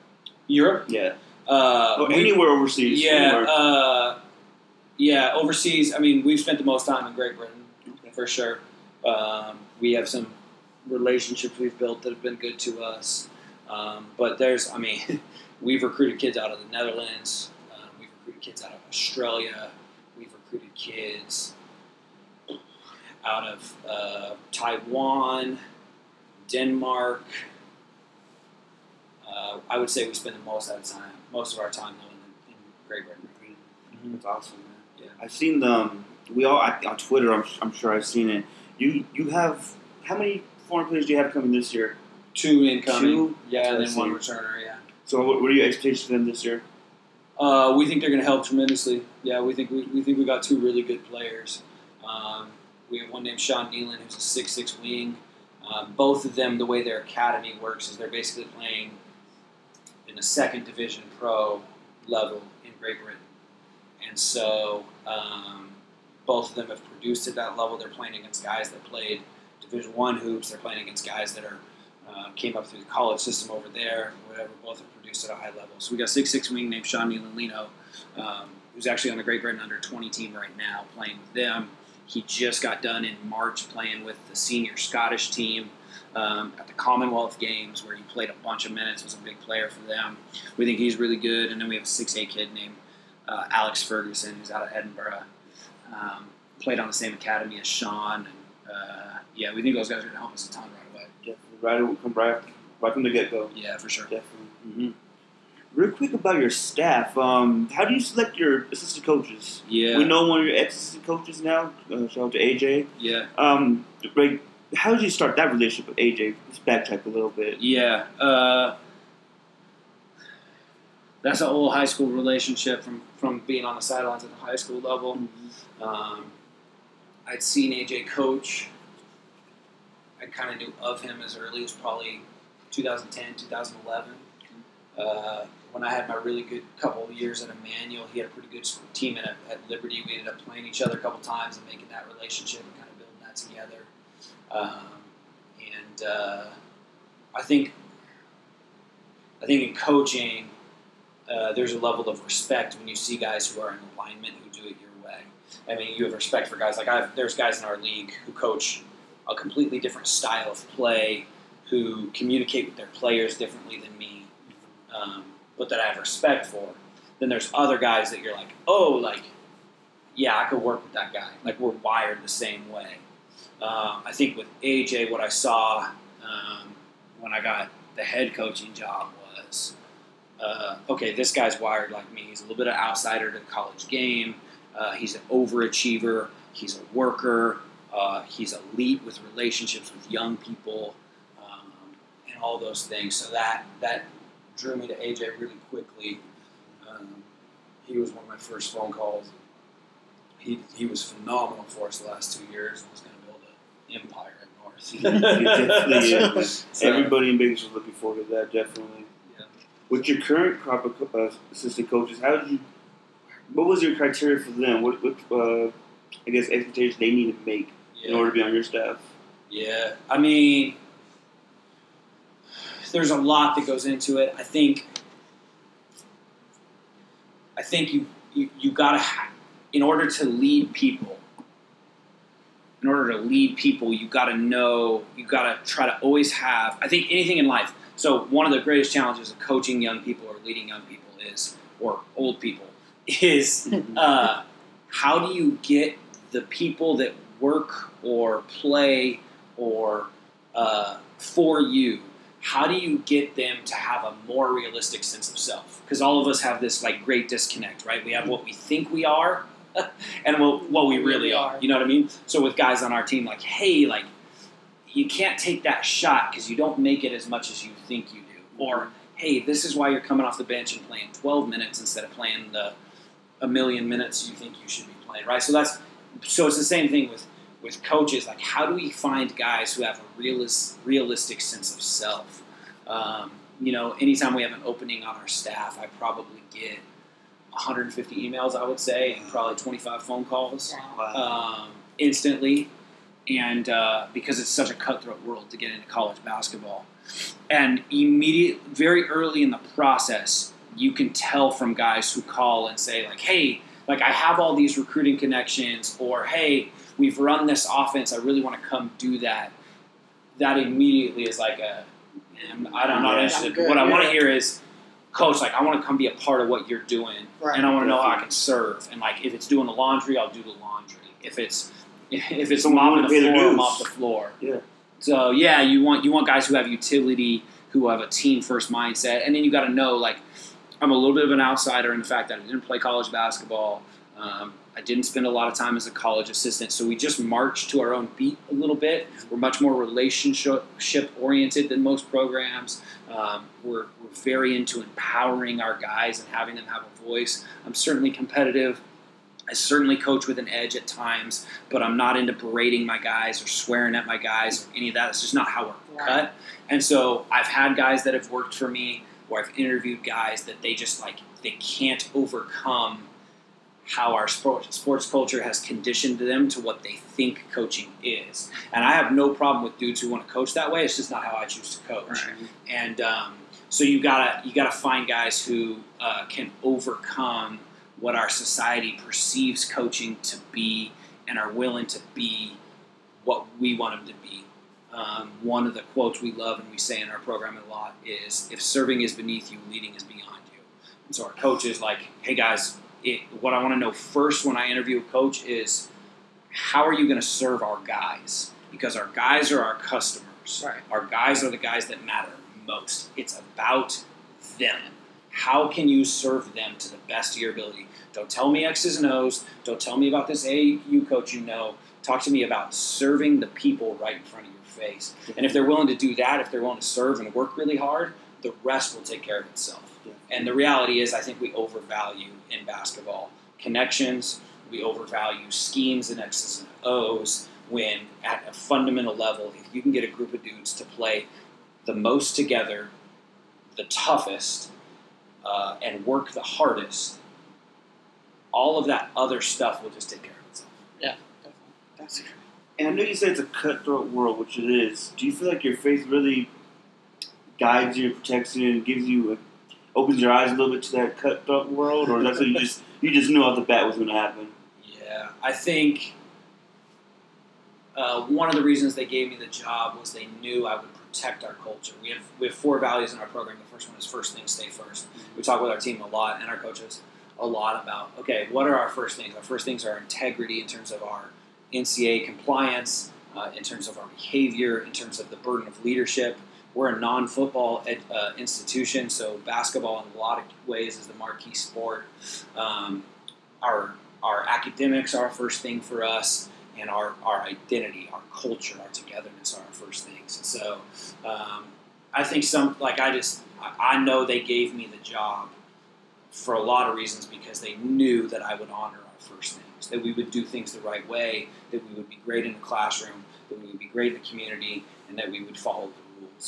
Europe. Yeah, Uh, we- anywhere overseas. Yeah, anywhere. uh, yeah. Overseas, I mean, we've spent the most time in Great Britain Okay. for sure. Um, we have some relationships we've built that have been good to us. Um, but there's, I mean, we've recruited kids out of the Netherlands. Um, we've recruited kids out of Australia. We've recruited kids out of uh, Taiwan, Denmark. Uh, I would say we spend the most out of time, most of our time though in, in Great Britain. That's awesome, man. Yeah. I've seen them. We all I, on Twitter. I'm, I'm sure I've seen it. You you have how many foreign players do you have coming this year? Two incoming, Two? yeah, and then one returner, yeah. So what, what are your expectations for them this year? Uh, we think they're going to help tremendously. Yeah, we think we, we think we got two really good players. Um, we have one named Sean Nealon, who's a six six wing. Um, both of them, the way their academy works is they're basically playing in the second division pro level in Great Britain. and so um, both of them have produced at that level. They're playing against guys that played Division One hoops. They're playing against guys that are uh, came up through the college system over there. Whatever, both have produced at a high level. So we got six six wing named Sean Milanino, um, who's actually on the Great Britain under twenty team right now, playing with them. He just got done in March playing with the senior Scottish team um, at the Commonwealth Games, where he played a bunch of minutes, was a big player for them. We think he's really good. And then we have a 6A kid named uh, Alex Ferguson, who's out of Edinburgh. Um, played on the same academy as Sean. And, uh, yeah, we think those guys are going to help us a ton right away. Definitely. Right, come right, right from the get go. Yeah, for sure. Definitely. Mm-hmm. Real quick about your staff. Um, how do you select your assistant coaches? Yeah. We know one of your ex assistant coaches now. Uh, shout out to AJ. Yeah. Um, like, how did you start that relationship with AJ? Let's backtrack a little bit. Yeah. Uh, that's an old high school relationship from, from being on the sidelines at the high school level. Um, I'd seen AJ coach. I kind of knew of him as early as probably 2010, 2011. Uh, when I had my really good couple of years at Immanuel, he had a pretty good team at, at Liberty. We ended up playing each other a couple times and making that relationship and kind of building that together. Um, and uh, I think I think in coaching, uh, there's a level of respect when you see guys who are in alignment who do it your way. I mean, you have respect for guys like I've, there's guys in our league who coach a completely different style of play, who communicate with their players differently than me, um, but that I have respect for. Then there's other guys that you're like, oh, like, yeah, I could work with that guy. Like we're wired the same way. Uh, I think with AJ, what I saw um, when I got the head coaching job was uh, okay, this guy's wired like me. He's a little bit of outsider to the college game. Uh, he's an overachiever. He's a worker. Uh, he's elite with relationships with young people um, and all those things. So that that drew me to AJ really quickly. Um, he was one of my first phone calls. He, he was phenomenal for us the last two years. Was going empire at North. It definitely is. So- Everybody in Vegas was looking forward to that, definitely. Yeah. With your current crop of uh, assistant coaches, how did you? What was your criteria for them? What, what uh, I guess expectations they need to make in order to be on your staff? Yeah, I mean, there's a lot that goes into it. I think, I think you you, you gotta, in order to lead people, in order to lead people, you gotta know, you gotta try to always have. I think anything in life. So one of the greatest challenges of coaching young people or leading young people is, or old people, is uh, how do you get the people that work or play or uh, for you how do you get them to have a more realistic sense of self because all of us have this like great disconnect right we have what we think we are and what, what we really are you know what i mean? So with guys on our team like hey like you can't take that shot because you don't make it as much as you think you do. Or hey this is why you're coming off the bench and playing 12 minutes instead of playing the a million minutes you think you should be playing right? So that's so it's the same thing with with coaches. Like how do we find guys who have a realis- realistic sense of self? Um, you know anytime we have an opening on our staff i probably get 150 emails i would say and probably 25 phone calls um, instantly. And uh, because it's such a cutthroat world to get into college basketball. And immediate very early in the process you can tell from guys who call and say like hey like i have all these recruiting connections or hey we've run this offense i really want to come do that. That immediately is like a I'm, I'm not Yeah, interested I'm what i want to hear is coach like i want to come be a part of what you're doing Right. and I want to know how I can serve. And like, if it's doing the laundry, I'll do the laundry. If it's if it's Someone mopping to the pay the floor, I'll dues. mop the floor. Yeah. So yeah, you want you want guys who have utility, who have a team first mindset, and then you got to know like I'm a little bit of an outsider in the fact that I didn't play college basketball. Um, I didn't spend a lot of time as a college assistant, so we just march to our own beat a little bit. We're much more relationship oriented than most programs. Um, we're, we're very into empowering our guys and having them have a voice. I'm certainly competitive. I certainly coach with an edge at times, but I'm not into berating my guys or swearing at my guys or any of that. It's just not how we're Right. cut. And so I've had guys that have worked for me, or I've interviewed guys that they just like they can't overcome how our sport, sports culture has conditioned them to what they think coaching is. And I have no problem with dudes who want to coach that way. It's just not how I choose to coach. Right. And um, so you gotta you gotta find guys who uh, can overcome what our society perceives coaching to be and are willing to be what we want them to be. Um, one of the quotes we love and we say in our program a lot is, "If serving is beneath you, leading is beyond you." And so our coach is like, "Hey guys, it, what I want to know first when I interview a coach is how are you going to serve our guys? Because our guys are our customers. Right. Our guys are the guys that matter most. It's about them. How can you serve them to the best of your ability? Don't tell me X's and O's. Don't tell me about this AAU coach you know. Talk to me about serving the people right in front of your face. And if they're willing to do that, if they're willing to serve and work really hard, the rest will take care of itself. And the reality is, I think we overvalue in basketball connections. We overvalue schemes and X's and O's when, at a fundamental level, if you can get a group of dudes to play the most together, the toughest, uh, and work the hardest, all of that other stuff will just take care of itself. Yeah, definitely. That's true. And I know you said it's a cutthroat world, which it is. Do you feel like your faith really guides you, protects you, and gives you, opens your eyes a little bit to that cutthroat world, or that's what you just you just knew off the bat was going to happen? Yeah, I think uh, one of the reasons they gave me the job was they knew I would protect our culture. We have we have four values in our program. The first one is first things stay first. We talk with our team a lot and our coaches a lot about okay, what are our first things? Our first things are integrity in terms of our NCAA compliance, uh, in terms of our behavior, in terms of the burden of leadership. We're a non-football ed, uh, institution, so basketball in a lot of ways is the marquee sport. Um, our our academics are our first thing for us, and our, our identity, our culture, our togetherness are our first things. And so, um, I think some like I just I I know they gave me the job for a lot of reasons because they knew that I would honor our first things, that we would do things the right way, that we would be great in the classroom, that we would be great in the community, and that we would follow the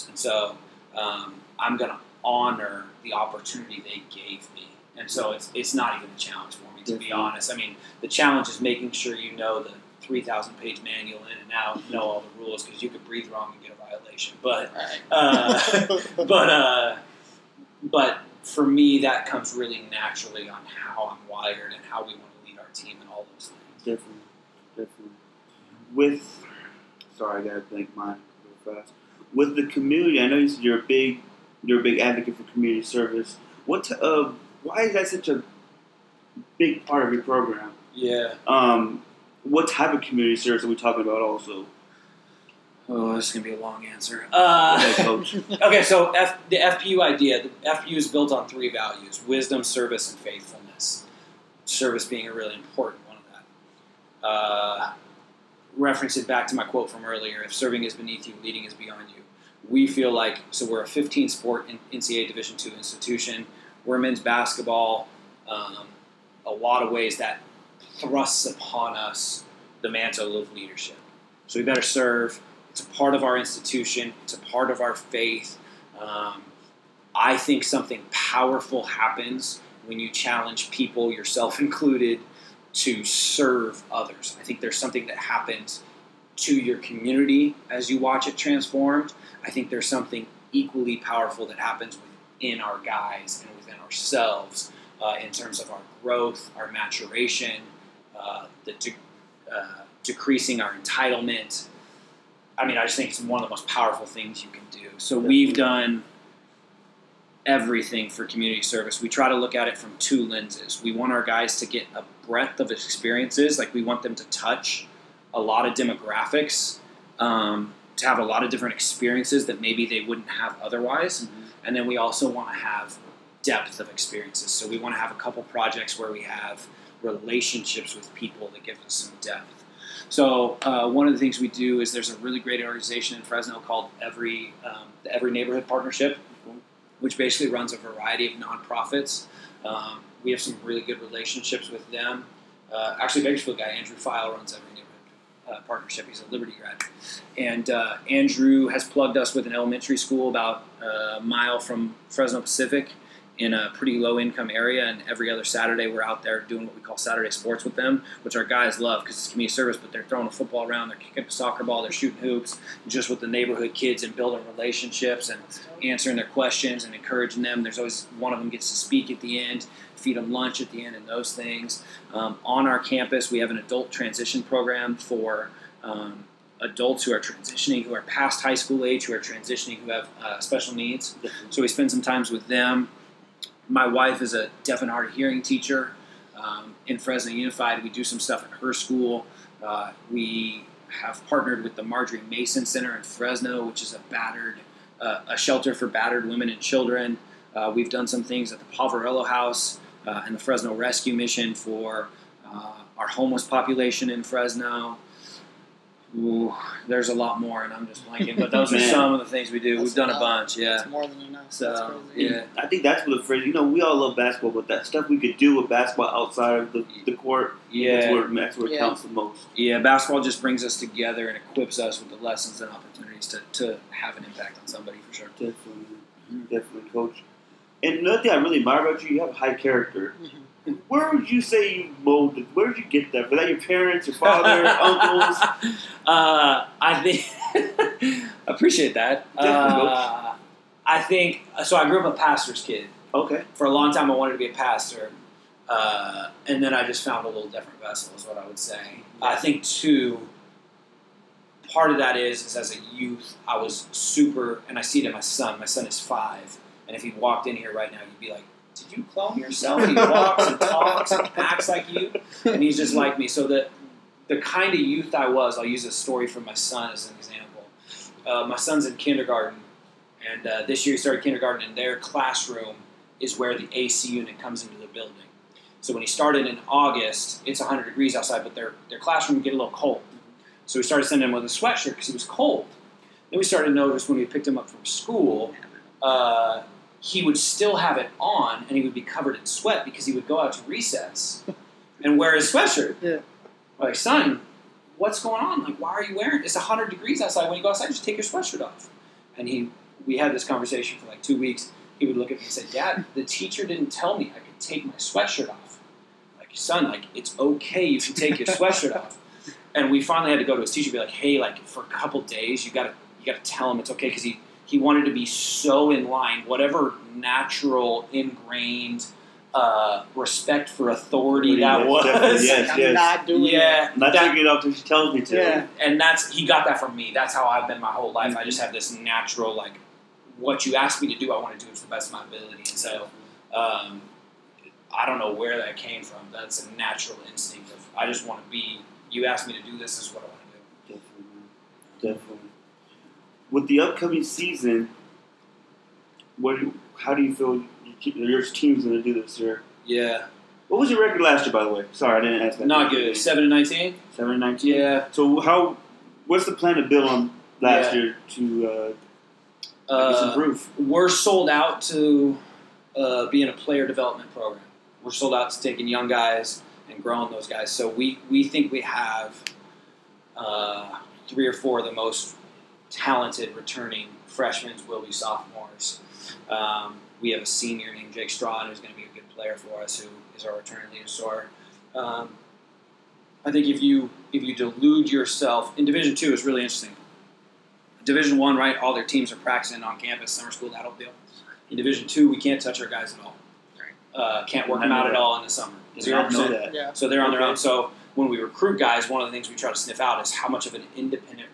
And so um, I'm going to honor the opportunity they gave me. And so it's, it's not even a challenge for me, to be honest. I mean, the challenge is making sure you know the 3,000 page manual in and out, know all the rules, because you could breathe wrong and get a violation. But Right. uh, but uh, but for me, that comes really naturally on how I'm wired and how we want to lead our team and all those things. Definitely, definitely. With sorry, I got to think mine real fast. With the community, I know you said you're a big you're a big advocate for community service. What t- uh, why is that such a big part of your program? Yeah. Um, what type of community service are we talking about? Also, Oh, this is gonna be a long answer. Uh, Okay, coach. okay, so F, the FPU idea, the FPU is built on three values: wisdom, service, and faithfulness. Service being a really important one of that. Uh, reference it back to my quote from earlier: "If serving is beneath you, leading is beyond you." We feel like so we're a 15 sport NCAA Division two institution. We're men's basketball. Um, a lot of ways that thrusts upon us the mantle of leadership. So we better serve. It's a part of our institution. It's a part of our faith. Um, I think something powerful happens when you challenge people, yourself included, to serve others. I think there's something that happens to your community as you watch it transformed. I think there's something equally powerful that happens within our guys and within ourselves uh, in terms of our growth, our maturation, uh, the de- uh, decreasing our entitlement. I mean, I just think it's one of the most powerful things you can do. So we've done everything for community service. We try to look at it from two lenses. We want our guys to get a breadth of experiences, like we want them to touch a lot of demographics, um, to have a lot of different experiences that maybe they wouldn't have otherwise. And then we also want to have depth of experiences. So we want to have a couple projects where we have relationships with people that give us some depth. So uh, one of the things we do is there's a really great organization in Fresno called Every um, the Every Neighborhood Partnership, which basically runs a variety of nonprofits. Um, we have some really good relationships with them. Uh, actually, Bakersfield guy Andrew File runs Every Neighborhood uh, Partnership. He's a Liberty grad, and uh, Andrew has plugged us with an elementary school about a mile from Fresno Pacific, in a pretty low income area, and every other Saturday we're out there doing what we call Saturday sports with them, which our guys love because it's community service. But they're throwing a football around, they're kicking a soccer ball, they're shooting hoops, just with the neighborhood kids and building relationships and answering their questions and encouraging them. There's always one of them gets to speak at the end, feed them lunch at the end, and those things. Um, on our campus, we have an adult transition program for. Um, adults who are transitioning, who are past high school age, who are transitioning, who have uh, special needs. So we spend some times with them. My wife is a deaf and hard of hearing teacher um, in Fresno Unified. We do some stuff at her school. Uh, we have partnered with the Marjorie Mason Center in Fresno, which is a battered, uh, a shelter for battered women and children. Uh, we've done some things at the Poverello House uh, and the Fresno Rescue Mission for uh, our homeless population in Fresno. Ooh, there's a lot more, and I'm just blanking. But those are some of the things we do. That's We've done a a bunch, yeah. It's more than enough. So That's crazy. yeah, I think that's what the phrase. You know, we all love basketball, but that stuff we could do with basketball outside of the, the court, that's yeah, where, that's where it counts the most. yeah. Basketball just brings us together and equips us with the lessons and opportunities to, to have an impact on somebody for sure. Definitely, definitely, coach. And another thing I really admire about you, you have a high character. Mhm. Where would you say you molded? Where did you get that? Was that your parents, your father, uncles? Uh, I think appreciate that. Uh, I think so. I grew up a pastor's kid. Okay. For a long time, I wanted to be a pastor, uh, and then I just found a little different vessel. Is what I would say. I think too. Part of that is, is as a youth, I was super, and I see it in my son. My son is five, and if he walked in here right now, you'd be like, "Did you clone yourself?" He walks and talks and acts like you, and he's just like me. So the the kind of youth I was, I'll use a story from my son as an example. Uh, my son's in kindergarten, and uh, this year he started kindergarten, and their classroom is where the AC unit comes into the building. So when he started in August, it's 100 degrees outside, but their, their classroom would get a little cold. So we started sending him with a sweatshirt because he was cold. Then we started to notice when we picked him up from school, uh, he would still have it on and he would be covered in sweat because he would go out to recess and wear his sweatshirt. Yeah. Like, son, what's going on? Like, why are you wearing? It's 100 degrees outside. When you go outside, just take your sweatshirt off. And he, we had this conversation for like two weeks. He would look at me and say, Dad, the teacher didn't tell me I could take my sweatshirt off. Like, son, like it's okay. You can take your sweatshirt off. And we finally had to go to his teacher and be like, Hey, like for a couple days, you gotta you gotta tell him it's okay because he he wanted to be so in line, whatever natural ingrained uh, respect for authority that Yes, was. definitely, yes. I'm not doing Yeah, Not that- taking it until she tells me to. Yeah. and that's he got that from me. That's how I've been my whole life. I just have this natural like, what you ask me to do, I want to do it to the best of my ability. And so, um, I don't know where that came from. That's a natural instinct of I just want to be. You asked me to do this. This is what I want to do. Definitely, definitely. With the upcoming season, what? Do, how do you feel your team's going to do this year? Yeah, What was your record last year, by the way? Sorry, I didn't ask that. not good. Seven and nineteen. Seven and nineteen. Yeah. So how? What's the plan to build on last Yeah. year to uh, Uh, improve? we're sold out to uh, being a player development program. We're sold out to taking young guys and growing those guys. So we, we think we have uh, three or four of the most talented returning freshmen will be sophomores. Um, we have a senior named Jake Strawn who's going to be a good player for us, who is our returning leader. So our, um, I think if you if you delude yourself in Division Two is really interesting. Division One, right? All their teams are practicing on campus, summer school, that whole deal. In Division Two, we can't touch our guys at all. Uh, can't work them out at all in the summer. Did Zero not know percent. that. Yeah. So they're on their own. So when we recruit guys, one of the things we try to sniff out is how much of an independent worker they are.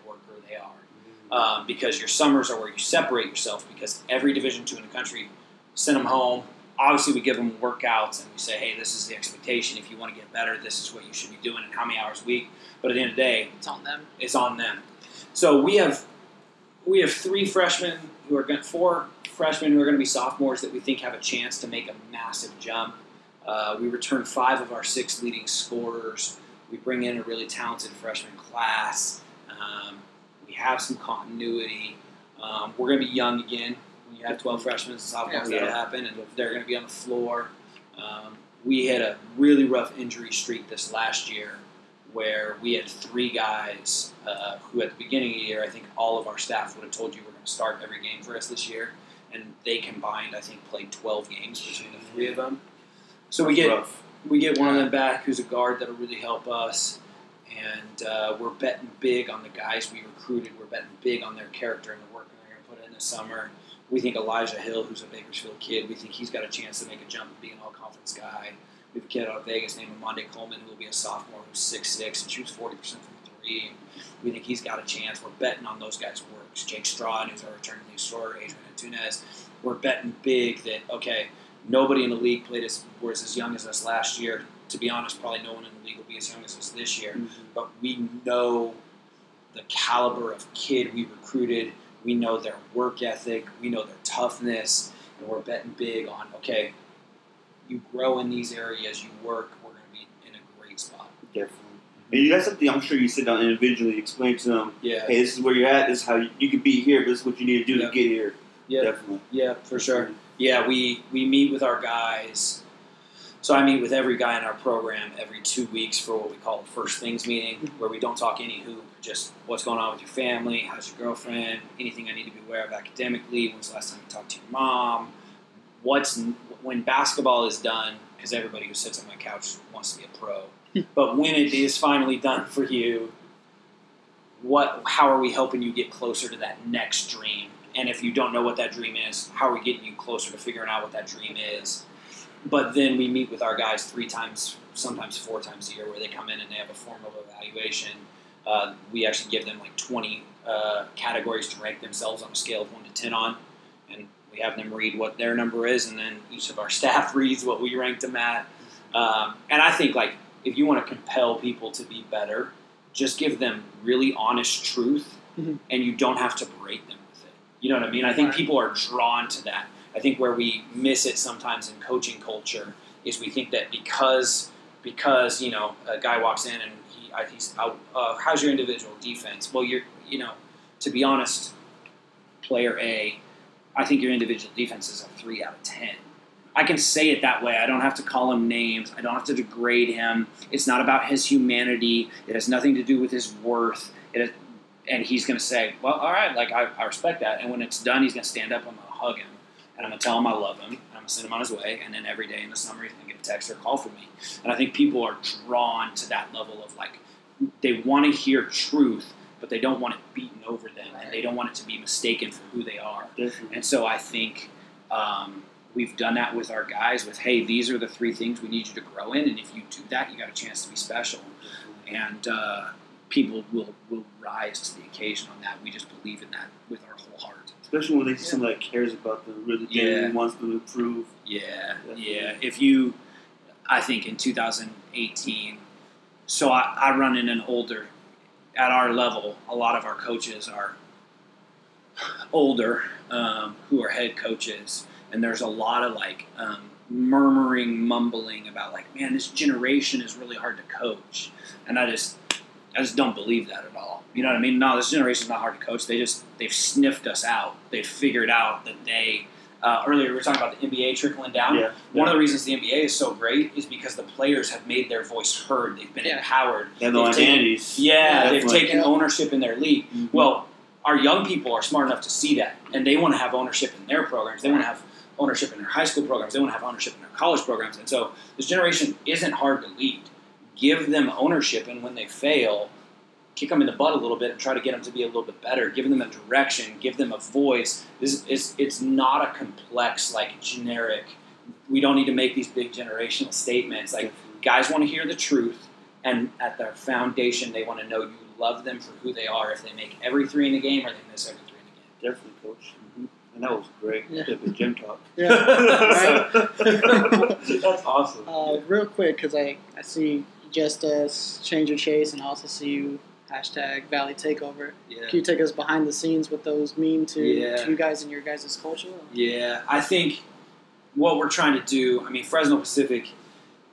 Um, because your summers are where you separate yourself. Because every Division two in the country, send them home. Obviously, we give them workouts and we say, hey, this is the expectation. If you want to get better, this is what you should be doing and how many hours a week. But at the end of the day, It's on them. it's on them. So we have we have three freshmen who are going four freshmen who are going to be sophomores that we think have a chance to make a massive jump. Uh, we return five of our six leading scorers. We bring in a really talented freshman class. Um, we have some continuity. Um, we're going to be young again. When you have 12 freshmen and sophomores, Yeah. that'll happen, and they're going to be on the floor. Um, we had a really rough injury streak this last year where we had three guys uh, who, at the beginning of the year, I think all of our staff would have told you we're going to start every game for us this year. and they combined, I think, played 12 games between the three of them. So we get Rough. we get one of them back who's a guard that'll really help us. And uh, we're betting big on the guys we recruited. We're betting big on their character and the work they're going to put in this summer. We think Elijah Hill, who's a Bakersfield kid, we think he's got a chance to make a jump and be an all conference guy. We have a kid out of Vegas named Amande Coleman who will be a sophomore who's 6'6 and shoots 40% from three. We think he's got a chance. We're betting on those guys' works. Jake Strawn, who's our returning lead scorer, Adrian Antunes. We're betting big that, okay, nobody in the league played as was as young as us last year. To be honest, probably no one in the league will be as young as us this year. Mm-hmm. But we know the caliber of kid we recruited. We know their work ethic. We know their toughness, and we're betting big on okay. You grow in these areas, you work. We're going to be in a great spot. Definitely. Mm-hmm. And you got something I'm sure you sit down individually, explain to them, Yeah, hey, this is where you're at, this is how you, you can be here, but this is what you need to do Yeah. to get here. yeah, Definitely. yeah, for sure. Yeah, we we meet with our guys. So I meet with every guy in our program every two weeks for what we call a first things meeting, where we don't talk any hoop, just what's going on with your family, how's your girlfriend, anything I need to be aware of academically. When's the last time you talked to your mom? What's when basketball is done? Because everybody who sits on my couch wants to be a pro, but when it is finally done for you, what? How are we helping you get closer to that next dream? And if you don't know what that dream is, how are we getting you closer to figuring out what that dream is? But then we meet with our guys three times, sometimes four times a year, where they come in and they have a formal evaluation. Uh, we actually give them like 20 uh, categories to rank themselves on a scale of 1 to 10 on. And we have them read what their number is, and then each of our staff reads what we ranked them at. Um, and I think, like, if you want to compel people to be better, just give them really honest truth, Mhm. and you don't have to berate them with it. You know what I mean? I think people are drawn to that. I think where we miss it sometimes in coaching culture is we think that because because you know a guy walks in and he he's out. Uh, how's your individual defense? Well, you're you know to be honest, player A, I think your individual defense is a three out of ten. I can say it that way. I don't have to call him names. I don't have to degrade him. It's not about his humanity. It has nothing to do with his worth. And he's going to say, "Well, all right, like I, I respect that." And when it's done, he's going to stand up. And I'm going to hug him, and I'm to tell him I love him. And I'm to send him on his way. And then every day in the summer, he's to get a text or a call from me. And I think people are drawn to that level of like they want to hear truth, but they don't want it beaten over them, and they don't want it to be mistaken for who they are. Definitely. And so I think um, we've done that with our guys. With hey, these are the three things we need you to grow in, and if you do that, you got a chance to be special. And uh, people will will rise to the occasion on that. We just believe in that with our whole heart. Especially when they see somebody that cares about them, really Yeah. wants them to improve. Yeah, Definitely. yeah. If you, I think in 2018, so I, I run in an older, at our level, a lot of our coaches are older um, who are head coaches, and there's a lot of like um, murmuring, mumbling about like, man, this generation is really hard to coach, and I just, I just don't believe that at all. You know what I mean? No, this generation is not hard to coach. They just they've sniffed us out. They've figured out that they. Uh, earlier we were talking about the NBA trickling down. Yeah. One of the reasons the NBA is so great is because the players have made their voice heard. They've been Yeah. empowered. They have no identities. Yeah, they've Definitely. taken ownership in their league. Mhm. Well, our young people are smart enough to see that, and they want to have ownership in their programs. They want to have ownership in their high school programs. They want to have ownership in their college programs. And so this generation isn't hard to lead. Give them ownership, and when they fail, kick them in the butt a little bit and try to get them to be a little bit better. Give them a direction. Give them a voice. This is it's not a complex like generic. We don't need to make these big generational statements. Like guys want to hear the truth, and at their foundation, they want to know you love them for who they are. If they make every three in the game, or they miss every three in the game. Definitely, coach. And that was great. Yeah. Definitely gym talk. Yeah. That's awesome. Uh, real quick, because I, I see you just change your chase, and also see you hashtag Valley Takeover. Yeah. Can you take us behind the scenes what those mean to, Yeah. to you guys and your guys' culture? Yeah, I think what we're trying to do. I mean, Fresno Pacific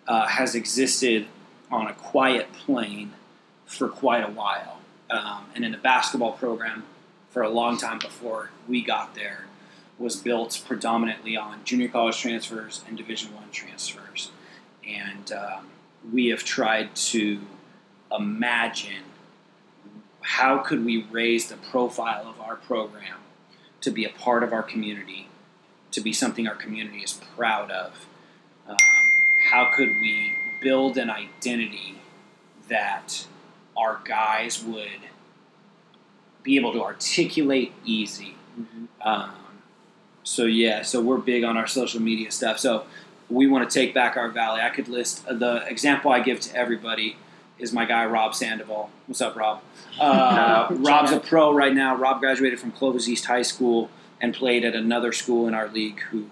uh, has existed on a quiet plane for quite a while, um, and in the basketball program for a long time before we got there was built predominantly on junior college transfers and Division One transfers, and um, we have tried to imagine how could we raise the profile of our program to be a part of our community to be something our community is proud of? Um, how could we build an identity that our guys would be able to articulate easy? Um, so yeah, so we're big on our social media stuff. So we want to take back our valley. I could list the example I give to everybody is my guy Rob Sandoval. What's up, Rob? Uh, Rob's a pro right now. Rob graduated from Clovis East High School and played at another school in our league, who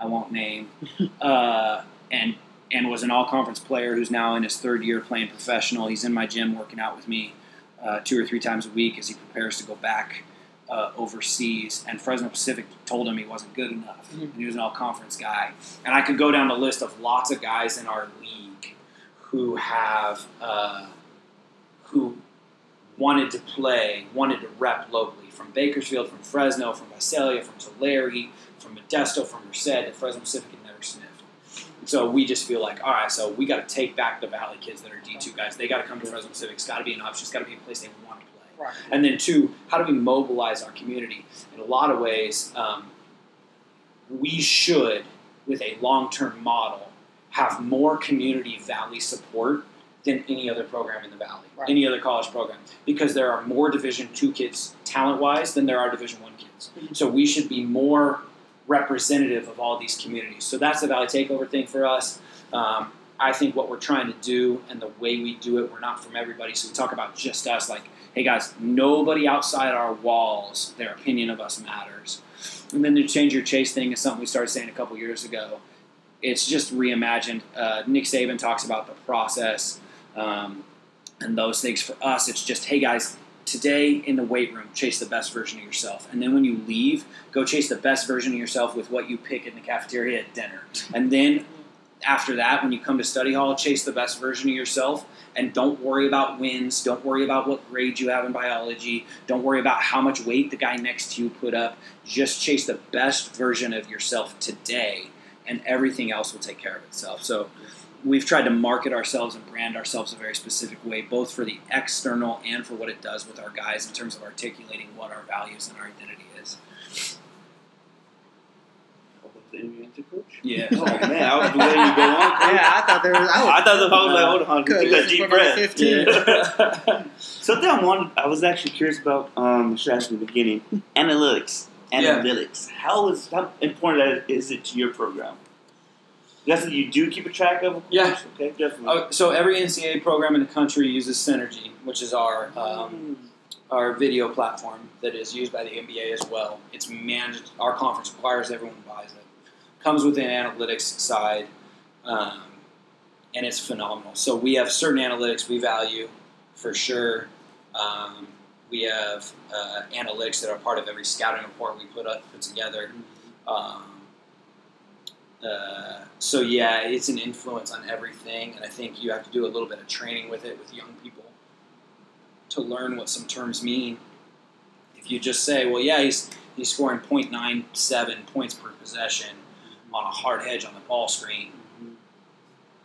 I won't name, uh, and and was an all conference player who's now in his third year playing professional. He's in my gym working out with me uh, two or three times a week as he prepares to go back uh, overseas. And Fresno Pacific told him he wasn't good enough. Mhm. And he was an all conference guy. And I could go down the list of lots of guys in our league who have uh, who wanted to play, wanted to rep locally from Bakersfield, from Fresno, from Visalia, from Tulare, from Modesto, from Merced that Fresno Pacific had never sniffed. And so we just feel like, all right, so we got to take back the Valley kids that are D2 guys. They got to come to Fresno Pacific. It's got to be an option. It's got to be a place they want to play. Right. And then two, how do we mobilize our community? In a lot of ways, um, we should, with a long-term model, have more community valley support than any other program in the valley, Right. any other college program, because there are more Division two kids talent-wise than there are Division one kids. Mhm. So we should be more representative of all these communities. So that's the Valley Takeover thing for us. Um, I think what we're trying to do and the way we do it, we're not from everybody. So we talk about just us, like, hey guys, nobody outside our walls, their opinion of us matters. And then the change your chase thing is something we started saying a couple years ago. It's just reimagined. Uh, Nick Saban talks about the process um, and those things. For us, it's just, hey guys, today in the weight room, chase the best version of yourself. And then when you leave, go chase the best version of yourself with what you pick in the cafeteria at dinner. And then after that, when you come to study hall, chase the best version of yourself and don't worry about wins. Don't worry about what grade you have in biology. Don't worry about how much weight the guy next to you put up. Just chase the best version of yourself today, and everything else will take care of itself. So, we've tried to market ourselves and brand ourselves a very specific way, both for the external and for what it does with our guys in terms of articulating what our values and our identity is. Any answer, coach? Yeah. Oh man, I was letting you go on. Coach. Yeah, I thought there was. I, I thought the I was like, hold on, Good, take that deep breath. 15. Yeah. Something I wanted, I was actually curious about. Um, I should ask in the beginning. Analytics, Yeah. analytics. How is how important that is it to your program? That's what you do keep a track of. of course? Yeah. Okay, definitely. Uh, so every NCAA program in the country uses Synergy, which is our um, our video platform that is used by the NBA as well. It's managed. Our conference requires everyone buys it. Comes with an analytics side, um, and it's phenomenal. So we have certain analytics we value for sure. Um, we have uh, analytics that are part of every scouting report we put up put together. Um, uh, so yeah, it's an influence on everything, and I think you have to do a little bit of training with it with young people to learn what some terms mean. If you just say, "Well, yeah, he's he's scoring .97 points per possession on a hard hedge on the ball screen,"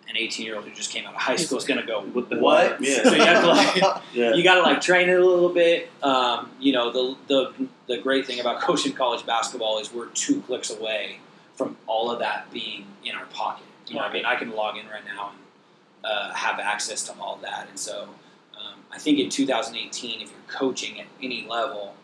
an 18 year old who just came out of high school is going to go, What the "What?" Yeah. So you have to like yeah. you got to like train it a little bit. Um, you know, the, the the great thing about coaching college basketball is we're two clicks away from all of that being in our pocket. You know, I mean, I can log in right now and uh, have access to all that, and so um, I think in 2018, if you're coaching at any level,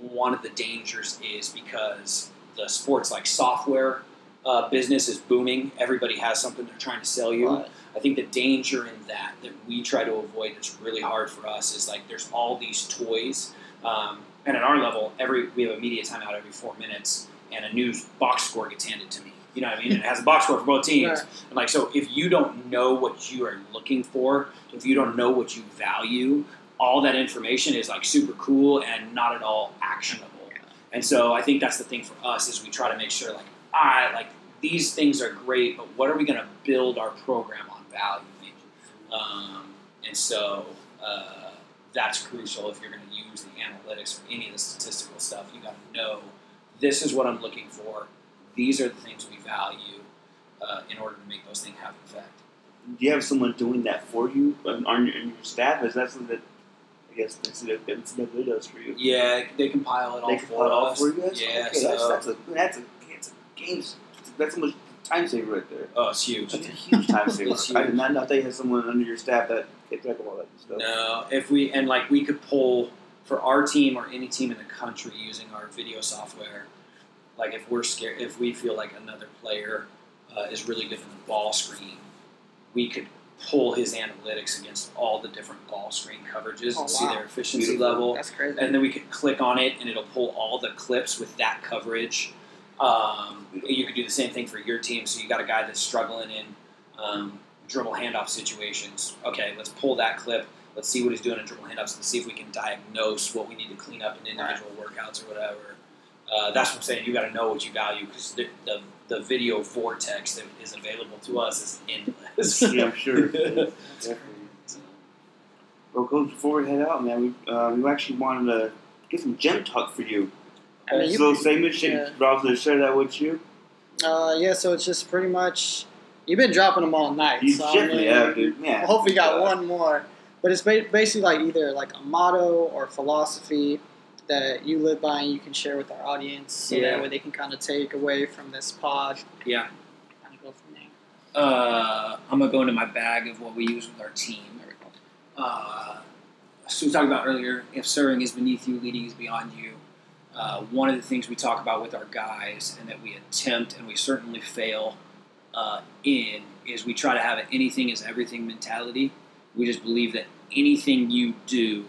one of the dangers is because the sports like software uh, business is booming. Everybody has something they're trying to sell you. Right. I think the danger in that that we try to avoid that's really hard for us is like there's all these toys, um, and at our level, every we have a media timeout every four minutes, and a news box score gets handed to me. You know what I mean? And it has a box score for both teams. Right. And like so, if you don't know what you are looking for, if you don't know what you value, all that information is like super cool and not at all actionable. And so I think that's the thing for us is we try to make sure like I like these things are great, but what are we going to build our program on value? Um, and so uh, that's crucial if you're going to use the analytics or any of the statistical stuff. You got to know this is what I'm looking for. These are the things we value uh, in order to make those things have effect. Do you have someone doing that for you on on your, on your staff? Is that something that I guess that's what that's what it does for you? Yeah, they compile it all They for compile it all us. for you guys? Yeah, okay, so that's, that's a that's a that's a games. That's so much time saver right there. Oh, it's huge. That's a huge time saver. It's I did huge. not know they had someone under your staff that kept track of all that stuff. No, if we and like we could pull for our team or any team in the country using our video software. Like if we're scared, if we feel like another player uh, is really good in the ball screen, we could pull his analytics against all the different ball screen coverages Oh, and see their efficiency Beautiful. level. That's crazy. and then we could click on it and it'll pull all the clips with that coverage. Um, you could do the same thing for your team. So you got a guy that's struggling in um, dribble handoff situations. Okay, let's pull that clip. Let's see what he's doing in dribble handoffs and see if we can diagnose what we need to clean up in individual workouts or whatever. Uh, that's what I'm saying. You got to know what you value because the, the the video vortex that is available to us is endless. yeah, I'm sure. Definitely. Well, coach, before we head out, man, we uh, we actually wanted to get some gem talk for you. I mean, you- so, segment, should yeah. Rob to share that with you. Uh, yeah, so it's just pretty much you've been dropping them all night. You so, I definitely mean, have, dude. Man, Hopefully, got Uh, one more. But it's ba- basically like either like a motto or philosophy that you live by and you can share with our audience, so Yeah. that way they can kind of take away from this pod. Yeah. Kind of go from there. Uh, I'm gonna go into my bag of what we use with our team. There we go. Uh, so we talked about earlier, if serving is beneath you, leading is beyond you. Uh, one of the things we talk about with our guys, and that we attempt and we certainly fail uh, in, is we try to have an anything is everything mentality. We just believe that anything you do,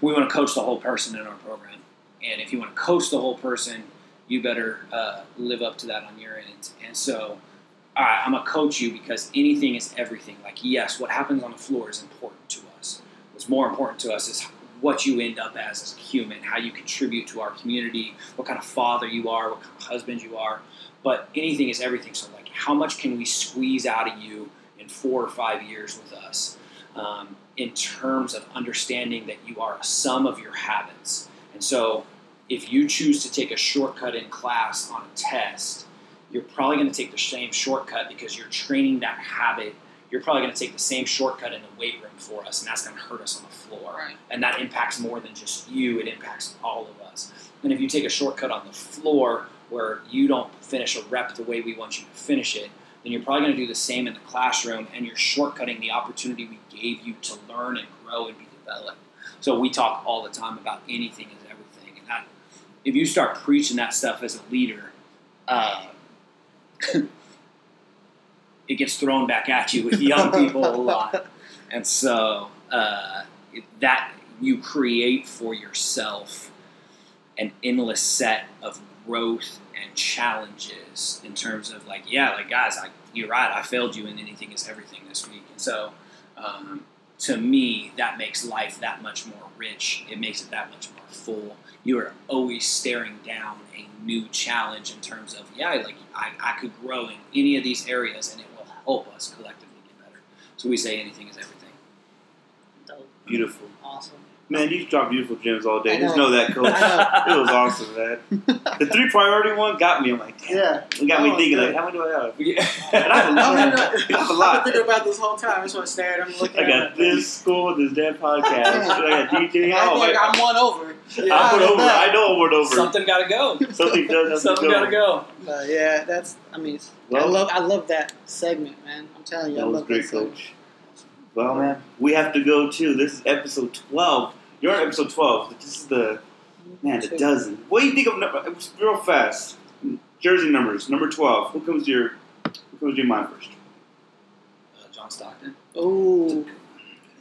we want to coach the whole person in our program. And if you want to coach the whole person, you better uh, live up to that on your end. And so, all right, I'm gonna coach you because anything is everything. Like, yes, what happens on the floor is important to us. What's more important to us is what you end up as as a human, how you contribute to our community, what kind of father you are, what kind of husband you are. But anything is everything. So, like, how much can we squeeze out of you in four or five years with us um, in terms of understanding that you are a sum of your habits? And so, if you choose to take a shortcut in class on a test, you're probably going to take the same shortcut because you're training that habit. You're probably going to take the same shortcut in the weight room for us, and that's going to hurt us on the floor. Right. And that impacts more than just you, it impacts all of us. And if you take a shortcut on the floor where you don't finish a rep the way we want you to finish it, then you're probably going to do the same in the classroom, and you're shortcutting the opportunity we gave you to learn and grow and be developed. So we talk all the time about anything is everything, and that if you start preaching that stuff as a leader, uh, it gets thrown back at you with young people a lot, and so uh, that you create for yourself an endless set of growth and challenges in terms of like, yeah, like guys, I, you're right, I failed you in anything is everything this week, and so. Um, to me, that makes life that much more rich. It makes it that much more full. You are always staring down a new challenge in terms of, yeah, like I, I could grow in any of these areas and it help us collectively get better. So we say anything is everything. Dope. beautiful. Awesome. Man, you drop beautiful gems all day. I Just know. know that, coach. I it was awesome, man. The three priority one got me. I'm like, damn. Yeah. It got me Oh, thinking, good. like, how many do I have? We- And I have a oh, lot. I I don't have a I've been thinking about this whole time. I just want to stare at him, looking I got him. this school, this damn podcast. I got DJ. I Oh, think wait, I'm one over. I put over. I know I went over. Something got to go. Something does have Something to gotta go. But yeah, that's. I mean, it's- I love. I love that segment, man. I'm telling you, I That was love great, that segment. coach. Well, man, we have to go too. This is episode 12. You're on episode 12. This is the, man, the dozen. What do you think of, number- real fast, jersey numbers, number 12. Who comes to your, who comes to your mind first? Uh, John Stockton. Ooh,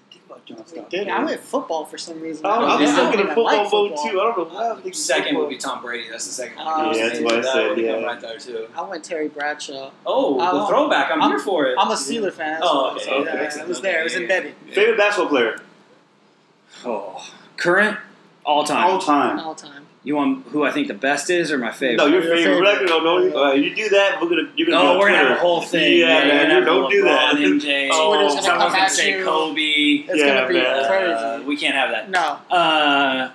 Think about John Stockton. dude, I went football for some reason. Oh, I Yeah. was looking at I football like vote football. too. I don't know why I'm thinking Second football. would be Tom Brady. That's the second Oh. one. Yeah, that's what I That said, would have come yeah. right there too. I went Terry Bradshaw. Oh, I'm- the throwback. I'm, I'm- here for it. I'm a Steeler fan. Oh, so- okay, so, okay, yeah, excellent. it was there. It was Okay, embedded. Favorite basketball player? Oh, current, all time. All time. All time. You want who I think the best is or my favorite? No, your Your favorite. We're not gonna, no, uh, you do that, we're gonna, you're gonna Oh, go we're on gonna have a whole thing. Yeah, we're man, don't a do that. MJ. Oh, Twitter's gonna someone's come gonna at say you. Kobe. It's Yeah, gonna be man. crazy. Uh, we can't have that. no. Uh,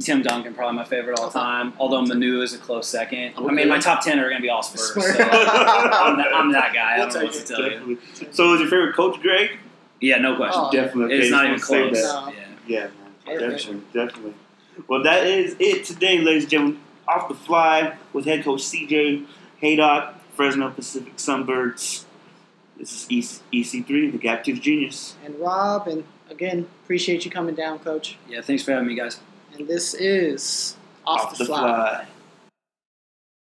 Tim Duncan, probably my favorite all time. Although Manu is a close second. I mean, my top ten are gonna be all Spurs. Spurs. So I'm, that, I'm that guy. I We'll don't know what take to it. tell you. So, is your favorite coach Greg? Yeah, no question. Oh, Definitely. It's Okay, not even close. No. Yeah. Yeah, man. Definitely, definitely. Well, that is it today, ladies and gentlemen. Off the Fly with head coach CJ Haydock, Fresno Pacific Sunbirds. This is EC3, the Gap Tooth Genius. And Rob, and again, appreciate you coming down, Coach. Yeah, thanks for having me, guys. And this is Off, the, Fly. Fly.